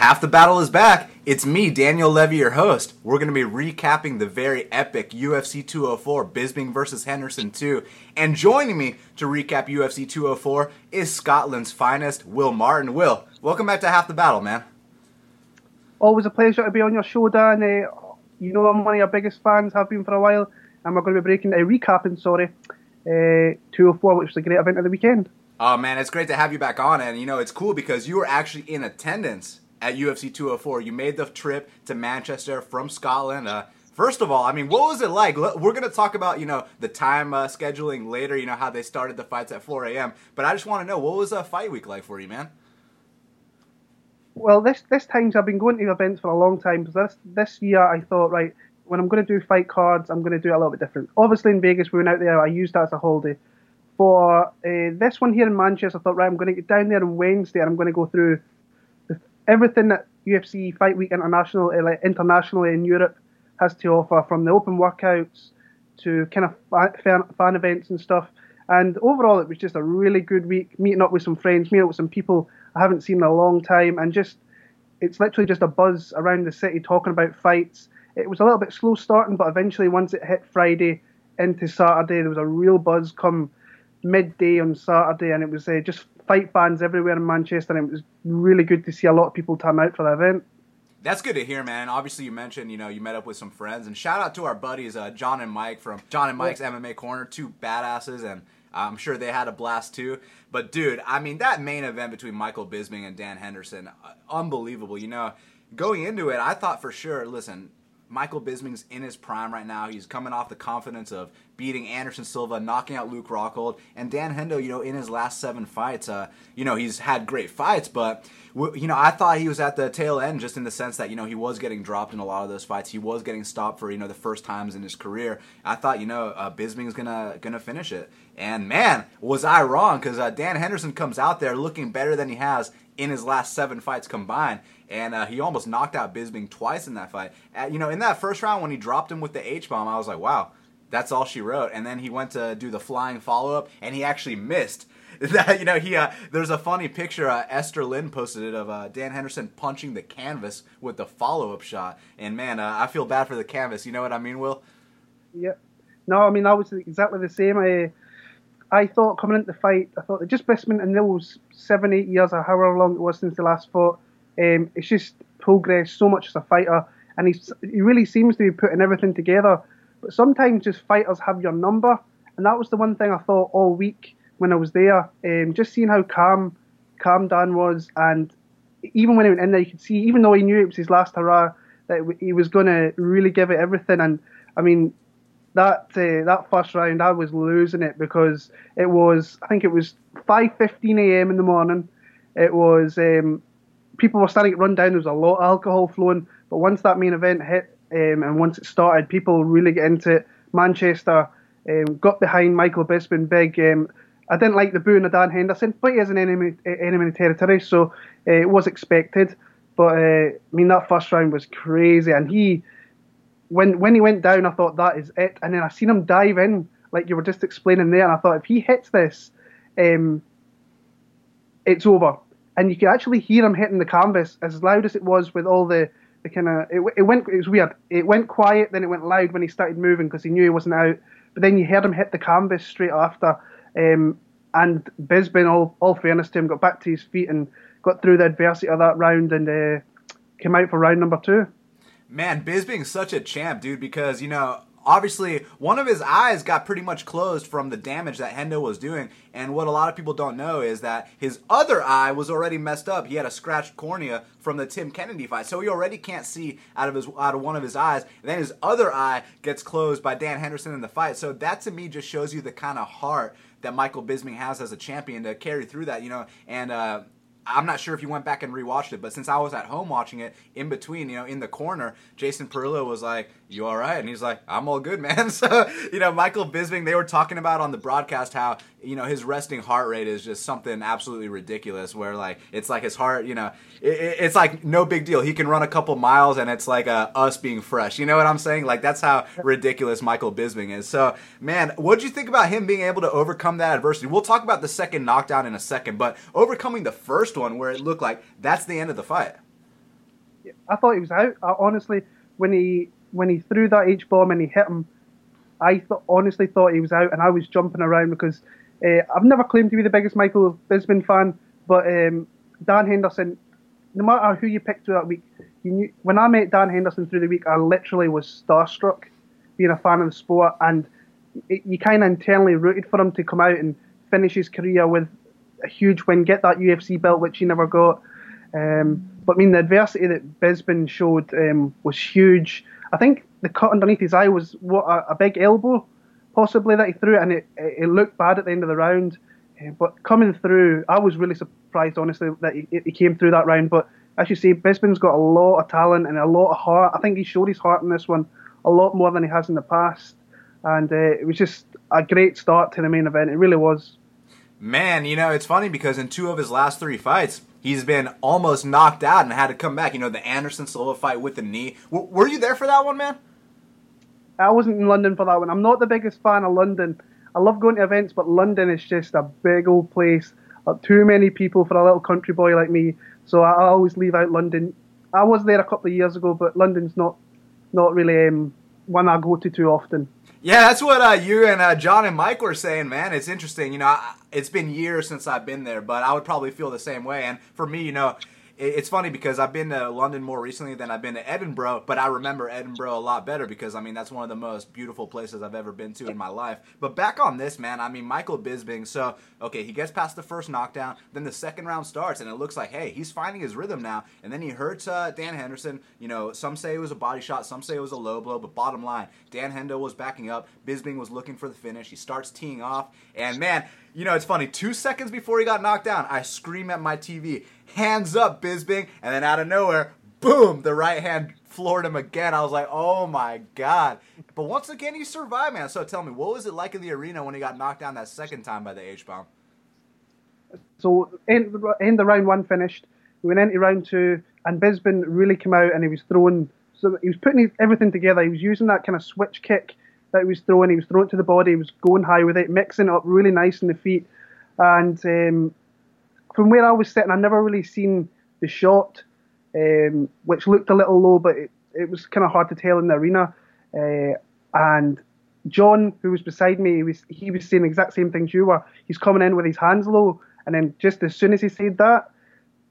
Half the battle is back. It's me, Daniel Levy, your host. We're going to be recapping the very epic UFC 204 Bisping versus Henderson 2. And joining me to recap UFC 204 is Scotland's finest, Will Martin. Will, welcome back to Half the Battle, man. Always a pleasure to be on your show, Dan. Uh, you know I'm one of your biggest fans, have been for a while, and we're going to be breaking, uh, recapping, sorry, uh, 204, which was a great event of the weekend. Oh man, it's great to have you back on, and you know it's cool because you were actually in attendance at UFC 204. You made the trip to Manchester from Scotland. Uh, first of all, I mean, what was it like? We're going to talk about, you know, the time uh, scheduling later, you know, how they started the fights at 4 a.m. But I just want to know, what was a fight week like for you, man? Well, this this times I've been going to events for a long time. This this year I thought, right, when I'm going to do fight cards, I'm going to do it a little bit different. Obviously in Vegas we went out there. I used that as a holiday. For uh, this one here in Manchester, I thought, right, I'm going to get down there on Wednesday and I'm going to go through everything that UFC Fight Week International, uh, like internationally in Europe, has to offer, from the open workouts to kind of fan, fan events and stuff. And overall, it was just a really good week. Meeting up with some friends, meeting up with some people I haven't seen in a long time, and just it's literally just a buzz around the city talking about fights. It was a little bit slow starting, but eventually, once it hit Friday into Saturday, there was a real buzz come midday on Saturday, and it was uh, just fight fans everywhere in Manchester, and it was really good to see a lot of people turn out for the event. That's good to hear, man. Obviously, you mentioned you know you met up with some friends, and shout out to our buddies uh, John and Mike from John and Mike's yeah. MMA Corner, two badasses, and I'm sure they had a blast too. But dude, I mean that main event between Michael Bisping and Dan Henderson, uh, unbelievable. You know, going into it, I thought for sure. Listen, Michael Bisping's in his prime right now. He's coming off the confidence of beating Anderson Silva, knocking out Luke Rockhold, and Dan Hendo. You know, in his last seven fights, uh, you know he's had great fights, but you know I thought he was at the tail end, just in the sense that you know he was getting dropped in a lot of those fights. He was getting stopped for you know the first times in his career. I thought you know uh, Bisping's gonna gonna finish it, and man, was I wrong because uh, Dan Henderson comes out there looking better than he has in his last seven fights combined. And uh, he almost knocked out Bisping twice in that fight. You know, in that first round when he dropped him with the H bomb, I was like, wow, that's all she wrote. And then he went to do the flying follow up, and he actually missed. That you know, he uh, there's a funny picture. Uh, Esther Lin posted it of uh, Dan Henderson punching the canvas with the follow up shot. And man, uh, I feel bad for the canvas. You know what I mean, Will? Yeah. No, I mean that was exactly the same. I I thought coming into the fight, I thought just Bisping in those seven, eight years or however long it was since the last fought, um, it's just progressed so much as a fighter, and he's, he really seems to be putting everything together. But sometimes just fighters have your number, and that was the one thing I thought all week when I was there. Um, just seeing how calm, calm Dan was, and even when he went in there, you could see, even though he knew it was his last hurrah, that he was going to really give it everything. And I mean, that uh, that first round, I was losing it because it was I think it was 5:15 a.m. in the morning. It was um, people were starting to run down. There was a lot of alcohol flowing, but once that main event hit um, and once it started, people really get into it. Manchester um, got behind Michael Bisping big. Um, I didn't like the booing of Dan Henderson, but he is an enemy enemy territory, so uh, it was expected. But uh, I mean that first round was crazy, and he when when he went down, I thought that is it. And then I seen him dive in, like you were just explaining there, and I thought if he hits this, um, it's over. And you could actually hear him hitting the canvas as loud as it was with all the, the kind of it, it went it was weird. It went quiet, then it went loud when he started moving because he knew he wasn't out. But then you heard him hit the canvas straight after. Um, and Bisping, all all fairness to him, got back to his feet and got through the adversity of that round and uh, came out for round number two. Man, Bisping's such a champ, dude, because, you know, obviously one of his eyes got pretty much closed from the damage that Hendo was doing. And what a lot of people don't know is that his other eye was already messed up. He had a scratched cornea from the Tim Kennedy fight. So he already can't see out of his out of one of his eyes. And then his other eye gets closed by Dan Henderson in the fight. So that to me just shows you the kind of heart that Michael Bisping has as a champion to carry through that, you know, and uh I'm not sure if you went back and rewatched it, but since I was at home watching it, in between, you know, in the corner, Jason Parillo was like, "You all right?" And he's like, "I'm all good, man." So, you know, Michael Bisping, they were talking about on the broadcast how you know his resting heart rate is just something absolutely ridiculous. Where like it's like his heart, you know, it, it's like no big deal. He can run a couple miles, and it's like uh, us being fresh. You know what I'm saying? Like that's how ridiculous Michael Bisping is. So, man, what do you think about him being able to overcome that adversity? We'll talk about the second knockdown in a second, but overcoming the first one where it looked like that's the end of the fight. I thought he was out. I, honestly, when he when he threw that H bomb and he hit him, I th- honestly thought he was out, and I was jumping around because uh, I've never claimed to be the biggest Michael Bisping fan, but um, Dan Henderson, no matter who you picked through that week, knew when I met Dan Henderson through the week, I literally was starstruck, being a fan of the sport, and it, you kind of internally rooted for him to come out and finish his career with a huge win, get that UFC belt which he never got. Um, but I mean, the adversity that Bisping showed um, was huge. I think the cut underneath his eye was what a, a big elbow, possibly that he threw, it, and it, it looked bad at the end of the round. Uh, but coming through, I was really surprised, honestly, that he, he came through that round. But as you say, Bisping's got a lot of talent and a lot of heart. I think he showed his heart in this one a lot more than he has in the past. And uh, it was just a great start to the main event. It really was. Man, you know, it's funny because in two of his last three fights, he's been almost knocked out and had to come back. You know, the Anderson Silva fight with the knee. W- were you there for that one, man? I wasn't in London for that one. I'm not the biggest fan of London. I love going to events, but London is just a big old place. Too many people for a little country boy like me. So I, I always leave out London. I was there a couple of years ago, but London's not not really um, one I go to too often. Yeah, that's what uh, you and uh, John and Mike were saying, man. It's interesting. You know, it's been years since I've been there, but I would probably feel the same way. And for me, you know, it's funny because I've been to London more recently than I've been to Edinburgh, but I remember Edinburgh a lot better because I mean that's one of the most beautiful places I've ever been to in my life. But back on this, man, I mean Michael Bisping. So okay, he gets past the first knockdown, then the second round starts, and it looks like hey, he's finding his rhythm now. And then he hurts uh, Dan Henderson. You know, some say it was a body shot, some say it was a low blow, but bottom line, Dan Hendo was backing up. Bisping was looking for the finish. He starts teeing off, and man, you know it's funny. Two seconds before he got knocked down, I scream at my TV hands up, Bisping. and then out of nowhere, boom, the right hand floored him again. I was like, oh my god. But once again, he survived, man. So tell me, what was it like in the arena when he got knocked down that second time by the H bomb? So, in, the round one finished, we went into round two, and Bisping really came out and he was throwing, so he was putting everything together. He was using that kind of switch kick that he was throwing. He was throwing to the body. He was going high with it, mixing it up really nice in the feet. And um, from where I was sitting, I never really seen the shot, um, which looked a little low, but it, it was kind of hard to tell in the arena. Uh, and John, who was beside me, he was he was saying the exact same things you were. He's coming in with his hands low, and then just as soon as he said that,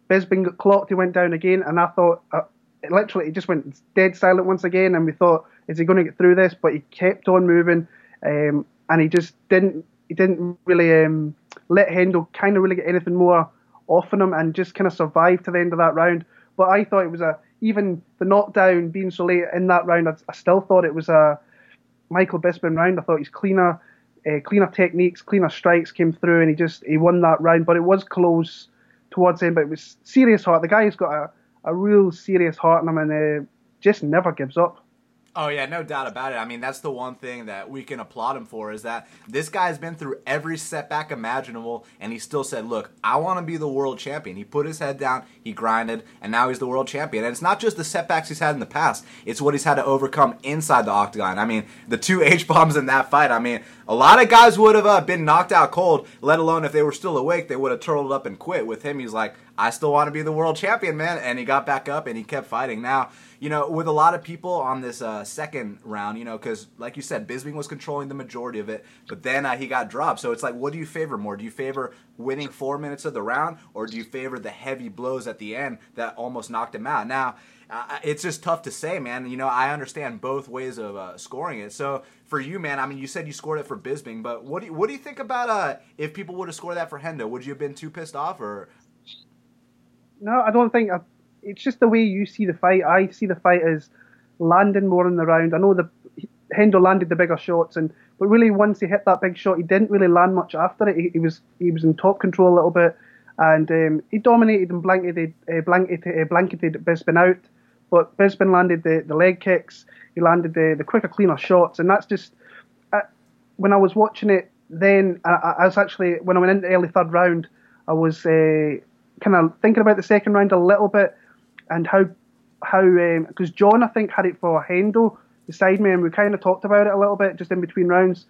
Bisping got clocked. He went down again, and I thought, uh, it literally, he just went dead silent once again, and we thought, is he going to get through this? But he kept on moving, um, and he just didn't he didn't really um, let Hendo kind of really get anything more off on him and just kind of survive to the end of that round. But I thought it was a even the knockdown being so late in that round. I, I still thought it was a Michael Bisping round. I thought his cleaner, uh, cleaner techniques, cleaner strikes came through, and he just he won that round. But it was close towards him. But it was serious heart. The guy's got a, a real serious heart in him, and uh, just never gives up. Oh yeah, no doubt about it. I mean, that's the one thing that we can applaud him for is that this guy's been through every setback imaginable, and he still said, "Look, I want to be the world champion." He put his head down, he grinded, and now he's the world champion. And it's not just the setbacks he's had in the past; it's what he's had to overcome inside the octagon. I mean, the two H bombs in that fight. I mean, a lot of guys would have uh, been knocked out cold. Let alone if they were still awake, they would have turtled up and quit. With him, he's like, "I still want to be the world champion, man," and he got back up and he kept fighting. Now you know, with a lot of people on this uh, second round, you know, because like you said, Bisping was controlling the majority of it, but then uh, he got dropped. So it's like, what do you favor more? Do you favor winning four minutes of the round, or do you favor the heavy blows at the end that almost knocked him out? Now, uh, it's just tough to say, man. You know, I understand both ways of uh, scoring it. So for you, man, I mean, you said you scored it for Bisping, but what do you, what do you think about uh, if people would have scored that for Hendo? Would you have been too pissed off, or? No, I don't think. I, it's just the way you see the fight. I see the fight as landing more in the round. I know the Hendo landed the bigger shots, and but really once he hit that big shot, he didn't really land much after it. He, he was he was in top control a little bit, and um, he dominated and blanketed uh, blanketed uh, blanketed Bisping out. But Bisping landed the, the leg kicks. He landed the the quicker, cleaner shots, and that's just uh, when I was watching it. Then I, I, was actually when I went into the early third round, I was uh, kind of thinking about the second round a little bit and how how because um, John I think had it for Hendo beside me, and we kind of talked about it a little bit just in between rounds,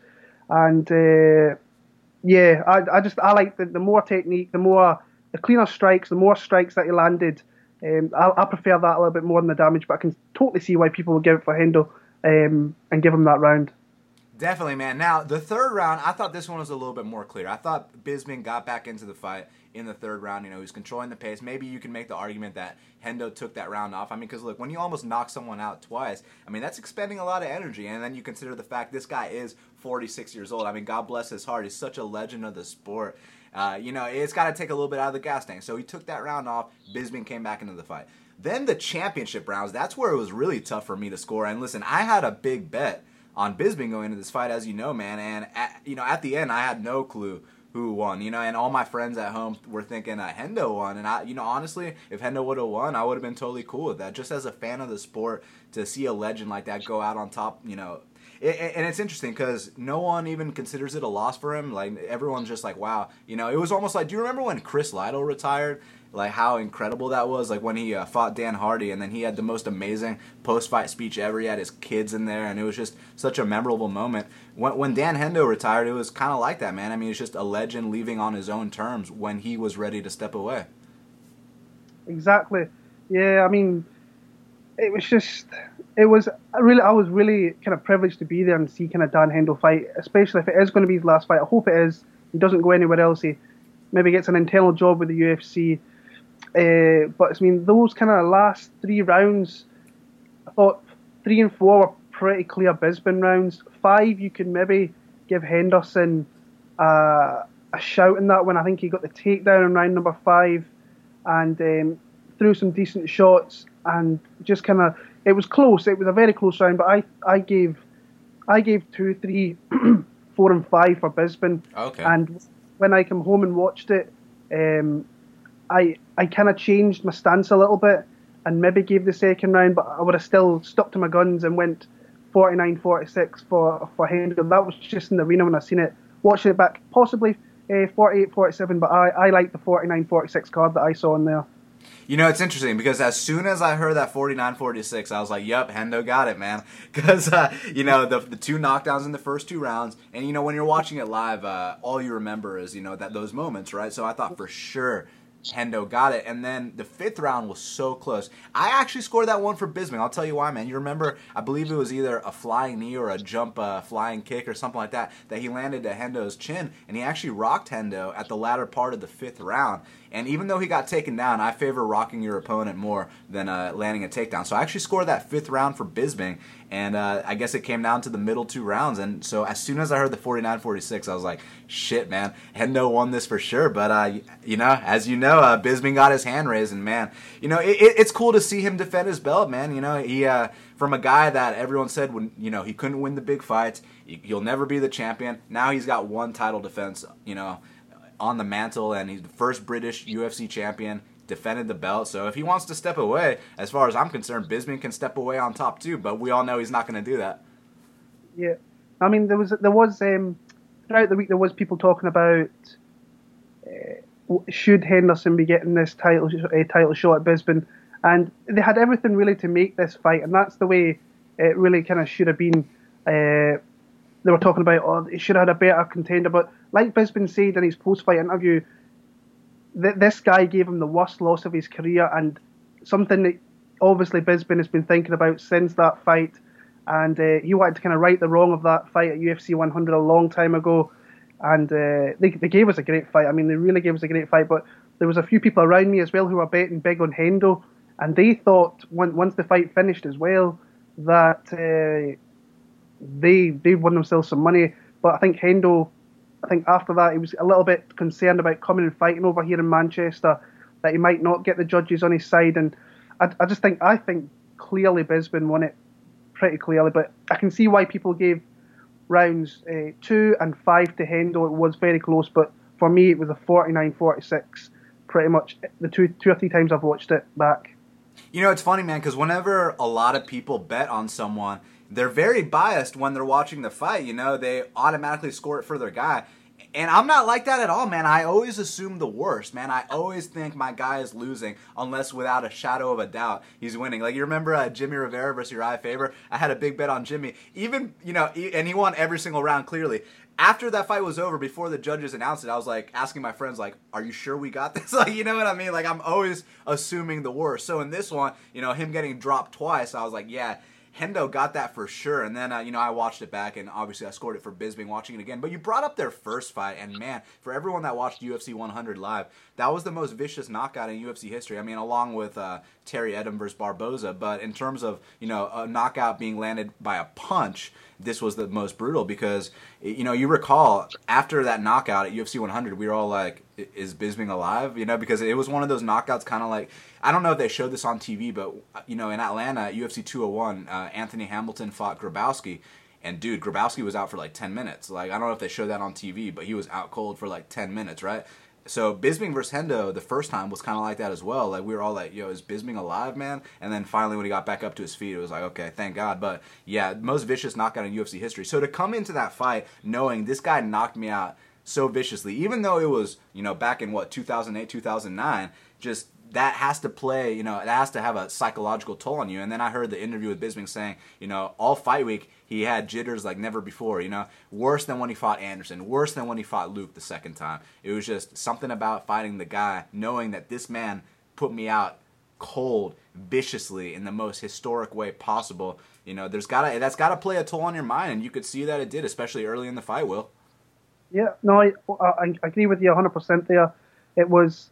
and uh, yeah, I, I just I like the, the more technique, the more the cleaner strikes, the more strikes that he landed, Um, I, I, prefer that a little bit more than the damage, but I can totally see why people would give it for Hendo um, and give him that round. Definitely, man. Now the third round, I thought this one was a little bit more clear. I thought Bisping got back into the fight in the third round. You know, he's controlling the pace. Maybe you can make the argument that Hendo took that round off. I mean, because look, when you almost knock someone out twice, I mean that's expending a lot of energy. And then you consider the fact this guy is 46 years old. I mean, God bless his heart. He's such a legend of the sport. Uh, you know, it's got to take a little bit out of the gas tank. So he took that round off. Bisping came back into the fight. Then the championship rounds, that's where it was really tough for me to score. And listen, I had a big bet on Bisping going into this fight, as you know, man. And at, you know, at the end, I had no clue who won. You know, and all my friends at home were thinking uh, Hendo won. And I, you know, honestly, if Hendo would have won, I would have been totally cool with that. Just as a fan of the sport, to see a legend like that go out on top, you know, it, and it's interesting because no one even considers it a loss for him. Like everyone's just like, wow, you know, it was almost like, do you remember when Chris Lytle retired? Like how incredible that was. Like when he uh, fought Dan Hardy, and then he had the most amazing post-fight speech ever. He had his kids in there, and it was just such a memorable moment. When, when Dan Hendo retired, it was kind of like that, man. I mean, it's just a legend leaving on his own terms when he was ready to step away. Exactly. Yeah, I mean, it was just it was really I was really kind of privileged to be there and see kind of Dan Hendo fight, especially if it is going to be his last fight. I hope it is. He doesn't go anywhere else. He maybe gets an internal job with the UFC. Uh, but I mean, those kind of last three rounds, I thought three and four were pretty clear Bisping rounds. Five, you can maybe give Henderson uh, a shout in that one. I think he got the takedown in round number five and um, threw some decent shots and just kind of it was close. It was a very close round, but I I gave I gave two, three, four, and five for Bisping. Okay. And when I came home and watched it, um, I I kind of changed my stance a little bit and maybe gave the second round, but I would have still stuck to my guns and went 49-46 for for Hendo. That was just in the arena when I seen it. Watching it back, possibly uh, 48-47, but I I like the 49-46 card that I saw in there. You know, it's interesting because as soon as I heard that 49-46, I was like, "Yep, Hendo got it, man." Because uh, you know the the two knockdowns in the first two rounds, and you know when you're watching it live, uh, all you remember is you know that those moments, right? So I thought for sure Hendo got it. And then the fifth round was so close. I actually scored that one for Bisping. I'll tell you why, man. You remember, I believe it was either a flying knee or a jump uh, flying kick or something like that, that he landed to Hendo's chin, and he actually rocked Hendo at the latter part of the fifth round. And even though he got taken down, I favor rocking your opponent more than uh, landing a takedown. So I actually scored that fifth round for Bisping, and uh, I guess it came down to the middle two rounds. And so as soon as I heard the 49-46, I was like, shit, man, Hendo won this for sure. But, uh, you know, as you know, uh, Bisping got his hand raised, and man, you know, it, it's cool to see him defend his belt, man. You know, he uh, from a guy that everyone said when you know he couldn't win the big fights, he'll never be the champion. Now he's got one title defense, you know on the mantle, and he's the first British UFC champion. Defended the belt, so if he wants to step away, as far as I'm concerned, Bisping can step away on top too. But we all know he's not going to do that. Yeah, I mean there was there was um, throughout the week there was people talking about uh, should Henderson be getting this title uh, title shot at Bisping, and they had everything really to make this fight, and that's the way it really kind of should have been. Uh, they were talking about, oh, he should have had a better contender. But like Bisping said in his post-fight interview, th- this guy gave him the worst loss of his career, and something that obviously Bisping has been thinking about since that fight. And uh, he wanted to kind of right the wrong of that fight at UFC 100 a long time ago. And uh, they, they gave us a great fight. I mean, they really gave us a great fight. But there was a few people around me as well who were betting big on Hendo, and they thought when, once the fight finished as well that uh, they they won themselves some money. But I think Hendo, I think after that he was a little bit concerned about coming and fighting over here in Manchester, that he might not get the judges on his side. And I, I just think I think clearly Bisping won it pretty clearly. But I can see why people gave rounds uh, two and five to Hendo. It was very close, but for me it was a 49-46 pretty much the two two or three times I've watched it back. You know, it's funny, man, because whenever a lot of people bet on someone, they're very biased when they're watching the fight. You know, they automatically score it for their guy. And I'm not like that at all, man. I always assume the worst, man. I always think my guy is losing unless without a shadow of a doubt he's winning. Like you remember uh, Jimmy Rivera versus Uriah Faber? I had a big bet on Jimmy. Even, you know, and he won every single round clearly after that fight was over, before the judges announced it, I was like asking my friends, like, "Are you sure we got this?" Like, you know what I mean? Like, I'm always assuming the worst. So in this one, you know, him getting dropped twice, I was like, "Yeah, Hendo got that for sure. And then, uh, you know, I watched it back and obviously I scored it for Bisping watching it again. But you brought up their first fight, and man, for everyone that watched UFC 100 live, that was the most vicious knockout in UFC history. I mean, along with uh, Terry Etim versus Barboza. But in terms of, you know, a knockout being landed by a punch, this was the most brutal because, you know, you recall after that knockout at UFC 100, we were all like, is Bisping alive? You know, because it was one of those knockouts kind of like I don't know if they showed this on TV, but you know, in Atlanta, UFC 201, uh, Anthony Hamilton fought Grabowski, and dude, Grabowski was out for like 10 minutes. Like I don't know if they showed that on TV, but he was out cold for like 10 minutes, right? So Bisping versus Hendo the first time was kind of like that as well. Like we were all like, "Yo, is Bisping alive, man?" And then finally, when he got back up to his feet, it was like, "Okay, thank God." But yeah, most vicious knockout in UFC history. So to come into that fight knowing this guy knocked me out so viciously, even though it was you know back in what 2008, 2009, just that has to play, you know, it has to have a psychological toll on you. And then I heard the interview with Bisping saying, you know, all fight week he had jitters like never before, you know, worse than when he fought Anderson, worse than when he fought Luke the second time. It was just something about fighting the guy, knowing that this man put me out cold, viciously in the most historic way possible. You know, there's gotta that's gotta play a toll on your mind, and you could see that it did, especially early in the fight. Will. Yeah, no, I, I, I agree with you 100% there. It was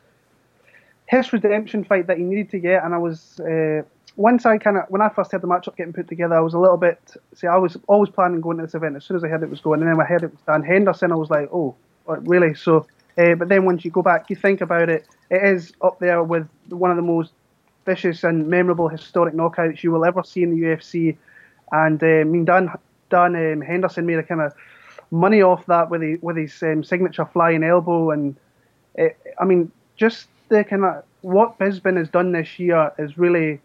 his redemption fight that he needed to get, and I was uh, once I kind of when I first had the matchup getting put together, I was a little bit. See, I was always planning going to this event as soon as I heard it was going, and then when I heard it was Dan Henderson, I was like, oh, really? So, uh, but then once you go back, you think about it, it is up there with one of the most vicious and memorable historic knockouts you will ever see in the UFC. And uh, I mean, Dan Dan um, Henderson made a kind of money off that with his, with his um, signature flying elbow, and it, I mean, just the kind of what Bisping has done this year is really,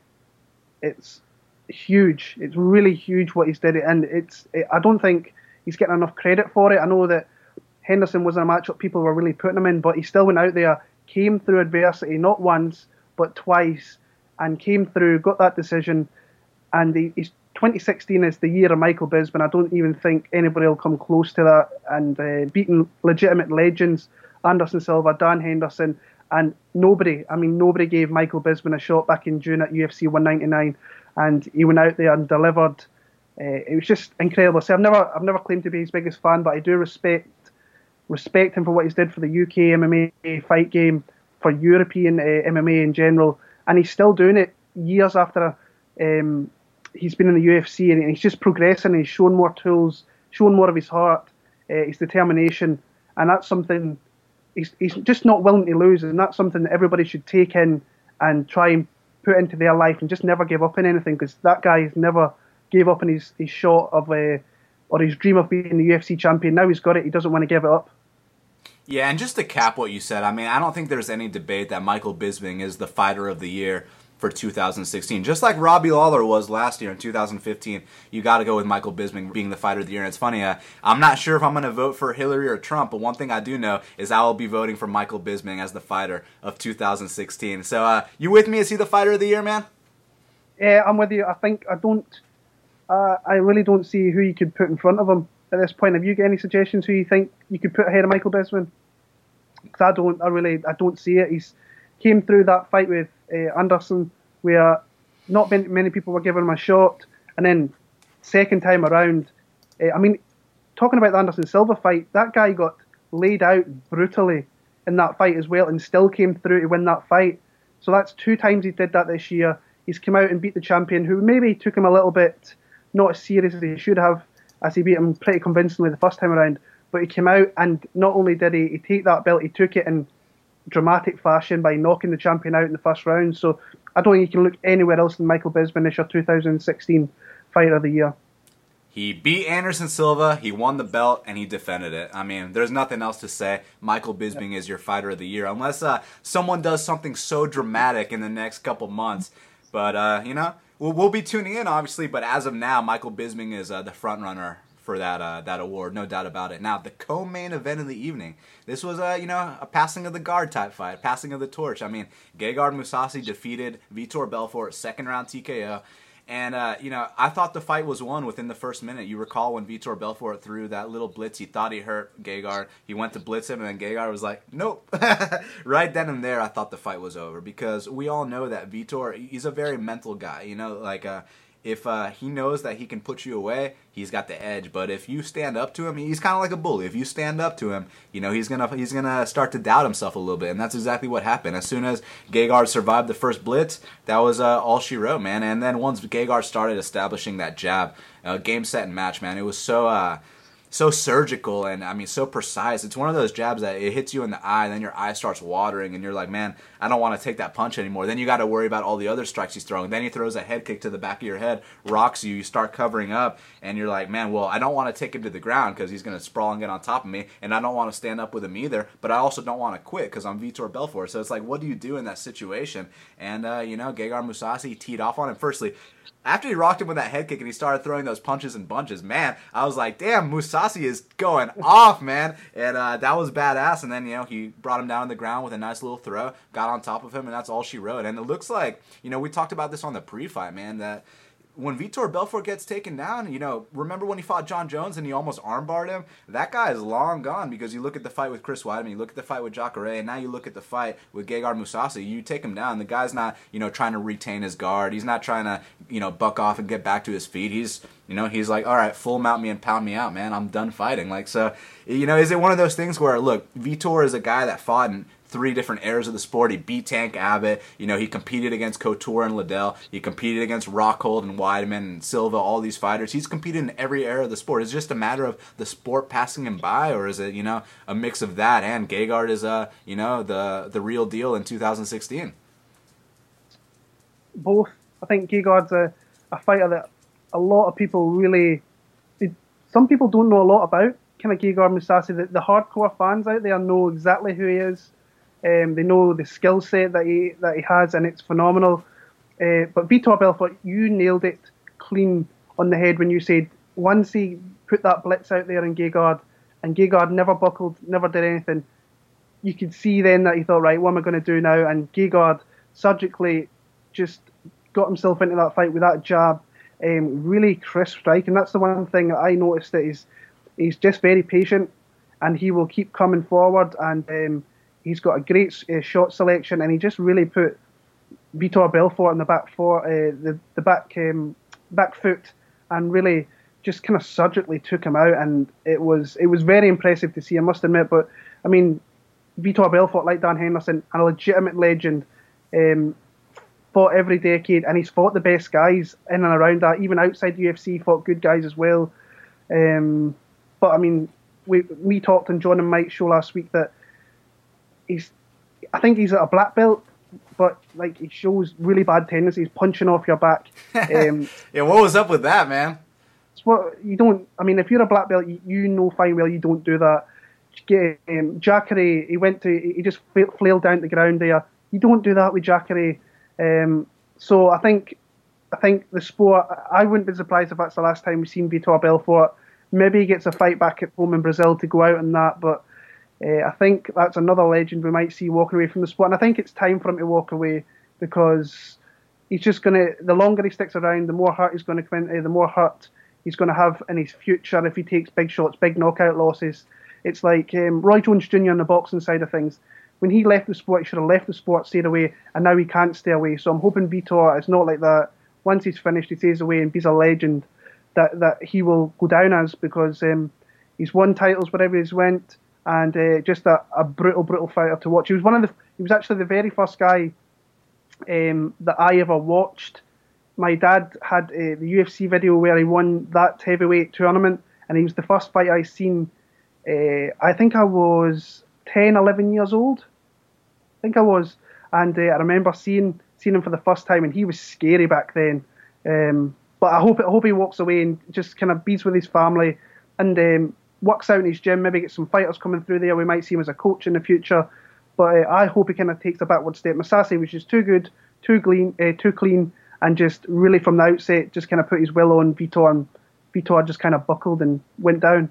it's huge. It's really huge what he's did, and it's. It, I don't think he's getting enough credit for it. I know that Henderson was in a matchup people were really putting him in, but he still went out there, came through adversity not once but twice, and came through, got that decision, and he, he's 2016 is the year of Michael Bisping. I don't even think anybody will come close to that. And uh, beating legitimate legends, Anderson Silva, Dan Henderson, and nobody, I mean, nobody gave Michael Bisping a shot back in June at UFC 199, and he went out there and delivered. Uh, it was just incredible. So I've never, I've never claimed to be his biggest fan, but I do respect, respect him for what he's did for the UK MMA fight game, for European uh, MMA in general, and he's still doing it years after um, he's been in the UFC, and he's just progressing. He's shown more tools, shown more of his heart, uh, his determination, and that's something he's, he's just not willing to lose, and that's something that everybody should take in and try and put into their life and just never give up in anything because that guy has never gave up in his, his shot of a, or his dream of being the UFC champion. Now he's got it, he doesn't want to give it up. Yeah, and just to cap what you said, I mean, I don't think there's any debate that Michael Bisping is the fighter of the year for 2016. Just like Robbie Lawler was last year in 2015, you got to go with Michael Bisping being the fighter of the year. And it's funny, uh, I'm not sure if I'm going to vote for Hillary or Trump, but one thing I do know is I will be voting for Michael Bisping as the fighter of 2016. So, uh, you with me? Is he the fighter of the year, man? Yeah, I'm with you. I think I don't. Uh, I really don't see who you could put in front of him at this point. Have you got any suggestions who you think you could put ahead of Michael Bisping? Because I don't. I really. I don't see it. He's came through that fight with uh, Anderson, where not many, people were giving him a shot, and then second time around, uh, I mean, talking about the Anderson Silva fight, that guy got laid out brutally in that fight as well, and still came through to win that fight. So that's two times he did that this year. He's come out and beat the champion, who maybe took him a little bit not as serious as he should have, as he beat him pretty convincingly the first time around. But he came out and not only did he, he take that belt, he took it and dramatic fashion by knocking the champion out in the first round. So I don't think you can look anywhere else than Michael Bisping as your 2016 Fighter of the Year. He beat Anderson Silva, he won the belt, and he defended it. I mean, there's nothing else to say. Michael Bisping is your fighter of the year, unless uh, someone does something so dramatic in the next couple months. But, uh, you know, we'll, we'll, be tuning in, obviously, but as of now, Michael Bisping is uh, the front runner for that uh, that award, no doubt about it. Now the co-main event of the evening. This was a you know a passing of the guard type fight, passing of the torch. I mean, Gegard Mousasi defeated Vitor Belfort second round TKO. And uh, you know, I thought the fight was won within the first minute. You recall when Vitor Belfort threw that little blitz, he thought he hurt Gegard. He went to blitz him, and then Gegard was like, "Nope." right then and there, I thought the fight was over because we all know that Vitor, he's a very mental guy. You know, like uh, if uh, he knows that he can put you away, he's got the edge. But if you stand up to him, he's kind of like a bully. If you stand up to him, you know he's gonna he's gonna start to doubt himself a little bit, and that's exactly what happened. As soon as Gegard survived the first blitz, that was uh, all she wrote, man. And then once Gegard started establishing that jab, uh, game set and match, man, it was so uh, so surgical and I mean so precise. It's one of those jabs that it hits you in the eye, and then your eye starts watering, and you're like, man, I don't want to take that punch anymore. Then you got to worry about all the other strikes he's throwing. Then he throws a head kick to the back of your head, rocks you, you start covering up, and you're like, man, well, I don't want to take him to the ground because he's gonna sprawl and get on top of me, and I don't want to stand up with him either. But I also don't want to quit because I'm Vitor Belfort. So it's like, what do you do in that situation? And uh, you know, Gegard Mousasi teed off on him. Firstly, after he rocked him with that head kick and he started throwing those punches and bunches, man, I was like, damn, Mousasi is going off, man. And uh, that was badass. And then, you know, he brought him down on the ground with a nice little throw, got on top of him, and that's all she wrote. And it looks like, you know, we talked about this on the pre fight, man, that when Vitor Belfort gets taken down, you know, remember when he fought John Jones and he almost armbarred him? That guy is long gone because you look at the fight with Chris Weidman, you look at the fight with Jacare, and now you look at the fight with Gegard Mousasi. You take him down. The guy's not, you know, trying to retain his guard. He's not trying to, you know, buck off and get back to his feet. He's, you know, he's like, all right, full mount me and pound me out, man. I'm done fighting. Like, so, you know, is it one of those things where, look, Vitor is a guy that fought in three different eras of the sport. He beat Tank Abbott. You know, he competed against Couture and Liddell. He competed against Rockhold and Weidman and Silva, all these fighters. He's competed in every era of the sport. Is it just a matter of the sport passing him by, or is it, you know, a mix of that and Gegard is, uh, you know, the, the real deal in 2016? Both. I think Gegard's a, a fighter that a lot of people really, it, some people don't know a lot about. Kind of Gegard Mousasi, the, the hardcore fans out there know exactly who he is. Um, they know the skill set that he that he has, and it's phenomenal. Uh, but Vitor Belfort, you nailed it clean on the head when you said once he put that blitz out there in Gegard, and Gegard never buckled, never did anything. You could see then that he thought, right, what am I going to do now? And Gegard surgically just got himself into that fight with that jab, um, really crisp strike, and that's the one thing that I noticed that he's he's just very patient, and he will keep coming forward and. Um, He's got a great uh, shot selection, and he just really put Vitor Belfort in the back foot, uh, the the back um, back foot, and really just kind of surgically took him out. And it was it was very impressive to see. I must admit, but I mean, Vitor Belfort, like Dan Henderson, a legitimate legend. Um, fought every decade, and he's fought the best guys in and around that. Even outside the UFC, fought good guys as well. Um, but I mean, we we talked on John and Mike's show last week that he's I think he's at a black belt, but like he shows really bad tendencies, punching off your back. Um, yeah, what was up with that, man? It's what you don't. I mean, if you're a black belt, you, you know fine well you don't do that. Um, Jacare, he went to, he just flailed down to the ground there. You don't do that with Jacare. Um, so I think, I think the sport. I wouldn't be surprised if that's the last time we've seen Vitor Belfort. Maybe he gets a fight back at home in Brazil to go out on that, but uh, I think that's another legend we might see walking away from the sport, and I think it's time for him to walk away because he's just going to. The longer he sticks around, the more hurt he's going to come into, the more hurt he's going to have in his future if he takes big shots, big knockout losses. It's like um, Roy Jones Jr. on the boxing side of things. When he left the sport, he should have left the sport, stayed away, and now he can't stay away. So I'm hoping Vitor is not like that. Once he's finished, he stays away and he's a legend that that he will go down as because um, he's won titles wherever he's went and uh, just a, a, brutal, brutal fighter to watch. He was one of the. He was actually the very first guy um, that I ever watched. My dad had uh, the UFC video where he won that heavyweight tournament, and he was the first fight I seen. Uh, I think I was 10, 11 years old. I think I was, and uh, I remember seeing seeing him for the first time, and he was scary back then. Um, but I hope I hope he walks away and just kind of beats with his family and um, works out in his gym, maybe get some fighters coming through there. We might see him as a coach in the future. But uh, I hope he kind of takes a backward step. Mousasi which is too good, too clean, uh, too clean, and just really from the outset just kind of put his will on Vitor and Vitor just kind of buckled and went down.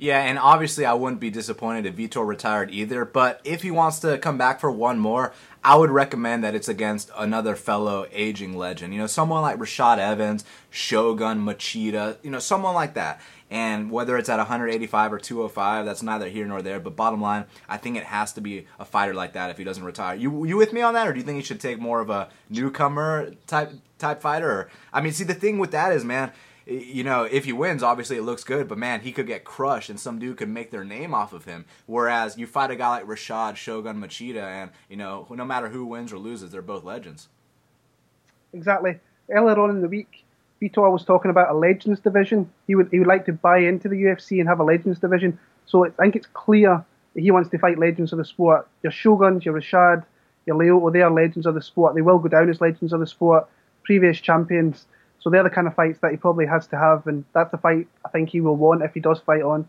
Yeah, and obviously I wouldn't be disappointed if Vitor retired either. But if he wants to come back for one more, I would recommend that it's against another fellow aging legend. You know, someone like Rashad Evans, Shogun Machida, you know, someone like that. And whether it's at 185 or 205, that's neither here nor there. But bottom line, I think it has to be a fighter like that if he doesn't retire. You you with me on that, or do you think he should take more of a newcomer type type fighter? Or, I mean, see the thing with that is, man, you know, if he wins, obviously it looks good, but man, he could get crushed and some dude could make their name off of him. Whereas you fight a guy like Rashad Shogun Machida, and, you know, no matter who wins or loses, they're both legends. Exactly. Earlier on in the week, Vitor was talking about a Legends division. He would he would like to buy into the UFC and have a Legends division. So I think it's clear that he wants to fight legends of the sport. Your Shoguns, your Rashad, your Lyoto, they are legends of the sport. They will go down as legends of the sport, previous champions. So they're the kind of fights that he probably has to have, and that's the fight I think he will want if he does fight on.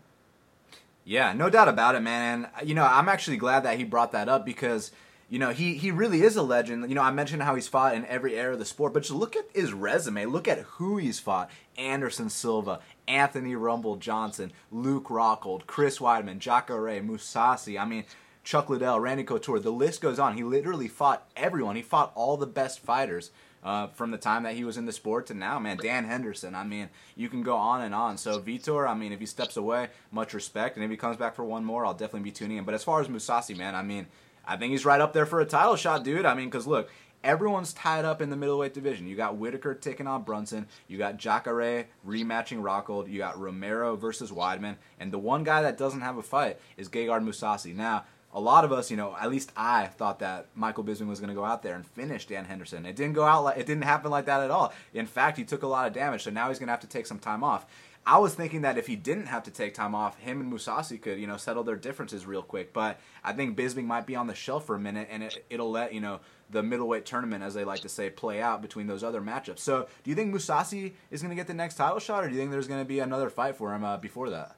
Yeah, no doubt about it, man. And you know, I'm actually glad that he brought that up because you know, he, he really is a legend. You know, I mentioned how he's fought in every era of the sport, but just look at his resume. Look at who he's fought. Anderson Silva, Anthony Rumble Johnson, Luke Rockhold, Chris Weidman, Jacare, Mousasi. I mean, Chuck Liddell, Randy Couture. The list goes on. He literally fought everyone. He fought all the best fighters. Uh, from the time that he was in the sport to now, man, Dan Henderson. I mean, you can go on and on. So Vitor, I mean, if he steps away, much respect, and if he comes back for one more, I'll definitely be tuning in. But as far as Mousasi, man, I mean, I think he's right up there for a title shot, dude. I mean, because look, everyone's tied up in the middleweight division. You got Whittaker taking on Brunson. You got Jacare rematching Rockhold. You got Romero versus Weidman. And the one guy that doesn't have a fight is Gegard Mousasi. Now, a lot of us, you know, at least I thought that Michael Bisping was going to go out there and finish Dan Henderson. It didn't go out like it didn't happen like that at all. In fact, he took a lot of damage, so now he's going to have to take some time off. I was thinking that if he didn't have to take time off, him and Mousasi could, you know, settle their differences real quick. But I think Bisping might be on the shelf for a minute, and it, it'll let you know the middleweight tournament, as they like to say, play out between those other matchups. So, do you think Mousasi is going to get the next title shot, or do you think there's going to be another fight for him uh, before that?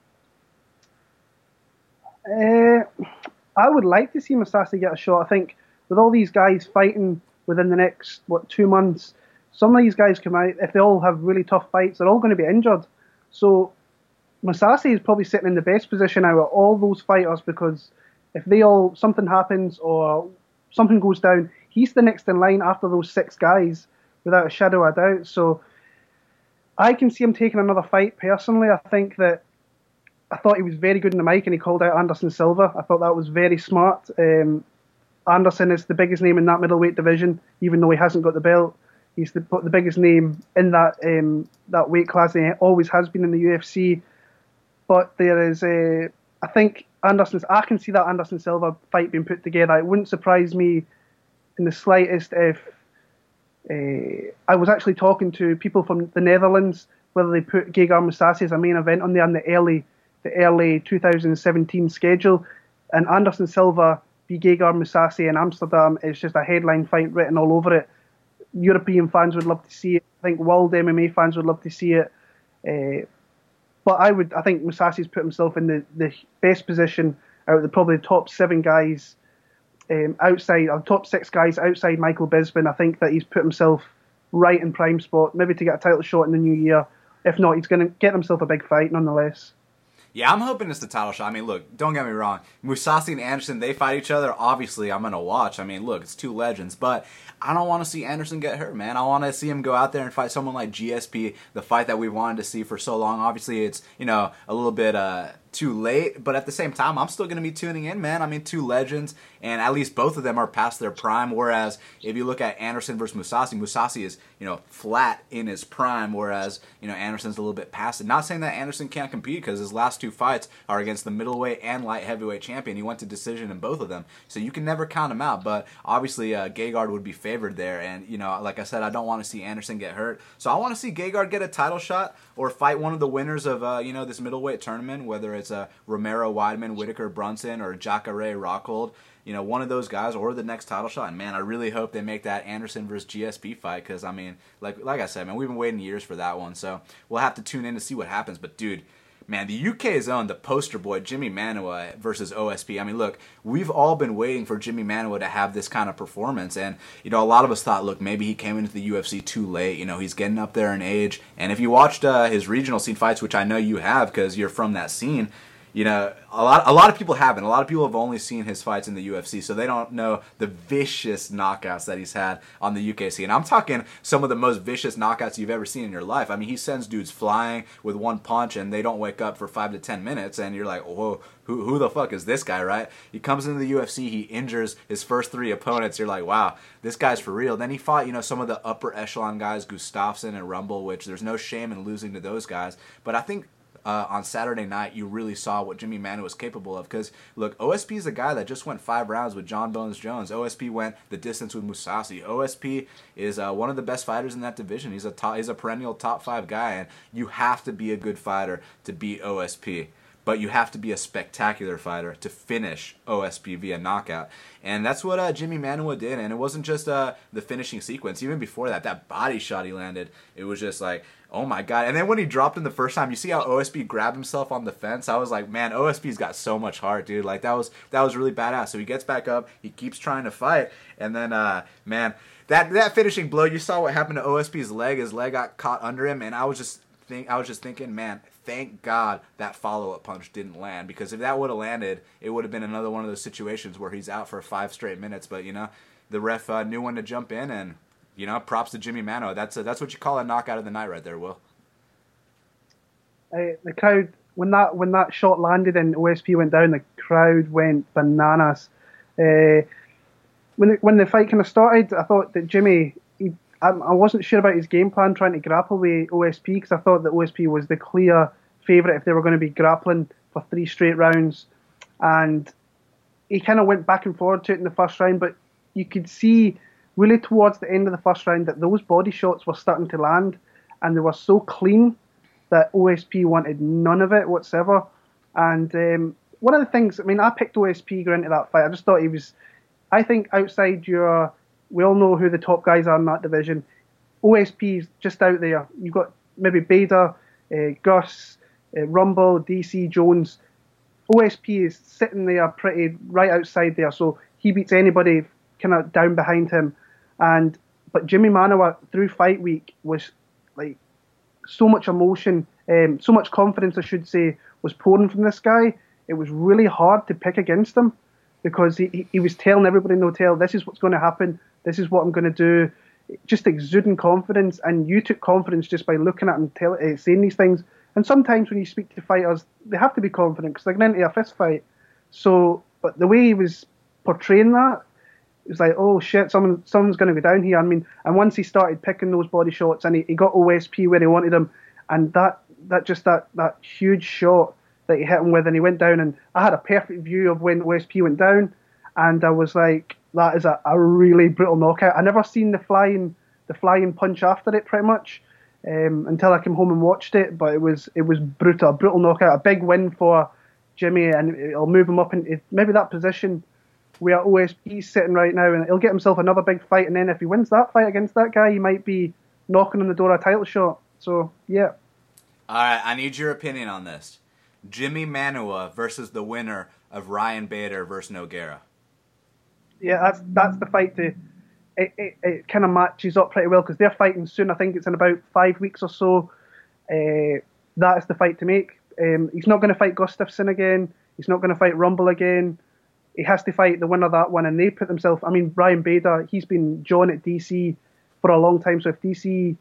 Uh, I would like to see Mousasi get a shot. I think with all these guys fighting within the next what two months, some of these guys come out if they all have really tough fights, they're all going to be injured. So Mousasi is probably sitting in the best position out of all those fighters because if they all something happens or something goes down, he's the next in line after those six guys without a shadow of doubt. So I can see him taking another fight personally. I think that I thought he was very good in the mic and he called out Anderson Silva. I thought that was very smart. Um, Anderson is the biggest name in that middleweight division, even though he hasn't got the belt. He's the, the biggest name in that um, that weight class. And he always has been in the UFC. But there is a, I think Anderson's. I can see that Anderson Silva fight being put together. It wouldn't surprise me in the slightest if uh, I was actually talking to people from the Netherlands whether they put Gegard Mousasi as a main event on there in the early the early 2017 schedule, and Anderson Silva v Gegard Mousasi in Amsterdam is just a headline fight written all over it. European fans would love to see it. I think world MMA fans would love to see it. Uh, but I would, I think Mousasi's put himself in the, the best position out of the probably top seven guys um, outside, or top six guys outside Michael Bisping. I think that he's put himself right in prime spot, maybe to get a title shot in the new year. If not, he's going to get himself a big fight nonetheless. Yeah, I'm hoping it's the title shot. I mean, look, don't get me wrong. Mousasi and Anderson, they fight each other. Obviously, I'm going to watch. I mean, look, it's two legends. But I don't want to see Anderson get hurt, man. I want to see him go out there and fight someone like GSP, the fight that we wanted to see for so long. Obviously, it's, you know, a little bit uh, too late, but at the same time, I'm still going to be tuning in, man. I mean, two legends, and at least both of them are past their prime. Whereas if you look at Anderson versus Mousasi, Mousasi is you know flat in his prime, whereas you know Anderson's a little bit past it. Not saying that Anderson can't compete because his last two fights are against the middleweight and light heavyweight champion. He went to decision in both of them, so you can never count him out. But obviously, uh, Gegard would be favored there, and you know, like I said, I don't want to see Anderson get hurt, so I want to see Gegard get a title shot or fight one of the winners of uh, you know this middleweight tournament, whether it's uh, Romero, Weidman, Whittaker, Brunson, or Jacare, Rockhold. You know, one of those guys, or the next title shot. And man, I really hope they make that Anderson versus GSP fight because I mean, like like I said, man, we've been waiting years for that one. So we'll have to tune in to see what happens. But dude, man, the UK's own, the poster boy, Jimi Manuwa versus OSP. I mean, look, we've all been waiting for Jimi Manuwa to have this kind of performance. And, you know, a lot of us thought, look, maybe he came into the UFC too late. You know, he's getting up there in age. And if you watched uh, his regional scene fights, which I know you have because you're from that scene, you know, a lot a lot of people haven't. A lot of people have only seen his fights in the UFC, so they don't know the vicious knockouts that he's had on the UK scene. I'm talking some of the most vicious knockouts you've ever seen in your life. I mean, he sends dudes flying with one punch, and they don't wake up for five to ten minutes, and you're like, whoa, who who the fuck is this guy? Right? He comes into the UFC, he injures his first three opponents. You're like, wow, this guy's for real. Then he fought, you know, some of the upper echelon guys, Gustafsson and Rumble, which there's no shame in losing to those guys. But I think uh, on Saturday night, you really saw what Jimmy Manu was capable of. Because look, OSP is a guy that just went five rounds with Jon Bones Jones. OSP went the distance with Mousasi. OSP is uh, one of the best fighters in that division. He's a top, he's a perennial top five guy, and you have to be a good fighter to beat OSP but you have to be a spectacular fighter to finish OSP via knockout. And that's what uh, Jimi Manuwa did. And it wasn't just uh, the finishing sequence. Even before that, that body shot he landed, it was just like, oh my God. And then when he dropped him the first time, you see how OSP grabbed himself on the fence? I was like, man, OSP's got so much heart, dude. Like, that was, that was really badass. So he gets back up, he keeps trying to fight. And then, uh, man, that, that finishing blow, you saw what happened to OSP's leg. His leg got caught under him. And I was just, think, I was just thinking, man, thank God that follow up punch didn't land because if that would have landed, it would have been another one of those situations where he's out for five straight minutes. But you know, the ref uh, knew when to jump in, and you know, props to Jimi Manuwa. That's a, that's what you call a knockout of the night right there, Will. Uh, the crowd when that when that shot landed and OSP went down, the crowd went bananas. Uh, when the, when the fight kind of started, I thought that Jimi I wasn't sure about his game plan trying to grapple with OSP because I thought that OSP was the clear favourite if they were going to be grappling for three straight rounds. And he kind of went back and forward to it in the first round, but you could see really towards the end of the first round that those body shots were starting to land and they were so clean that OSP wanted none of it whatsoever. And um, one of the things, I mean, I picked OSP going into that fight. I just thought he was, I think outside your we all know who the top guys are in that division. OSP is just out there. You've got maybe Bader, uh, Gus, uh, Rumble, DC, Jones. OSP is sitting there pretty right outside there, so he beats anybody kind of down behind him. And but Jimi Manuwa through fight week was like so much emotion, um, so much confidence, I should say, was pouring from this guy. It was really hard to pick against him because he, he was telling everybody in the hotel, this is what's going to happen. This is what I'm going to do. Just exuding confidence, and you took confidence just by looking at him, tell, uh, saying these things. And sometimes when you speak to fighters, they have to be confident because they're going into a fist fight. So, but the way he was portraying that, it was like, oh shit, someone, someone's going to go down here. I mean, and once he started picking those body shots, and he, he got OSP where he wanted him, and that that just that that huge shot that he hit him with, and he went down, and I had a perfect view of when OSP went down, and I was like, that is a, a really brutal knockout. I never seen the flying the flying punch after it, pretty much, um, until I came home and watched it. But it was it was brutal, a brutal knockout, a big win for Jimi, and it'll move him up into maybe that position where OSP's sitting right now, and he'll get himself another big fight. And then if he wins that fight against that guy, he might be knocking on the door a title shot. So yeah. All right, I need your opinion on this. Jimi Manuwa versus the winner of Ryan Bader versus Nogueira yeah, that's that's the fight to. It, it, it kind of matches up pretty well because they're fighting soon. I think it's in about five weeks or so. Uh, that is the fight to make. Um, he's not going to fight Gustafsson again. He's not going to fight Rumble again. He has to fight the winner of that one, and they put themselves. I mean, Ryan Bader, he's been John at DC for a long time. So if DC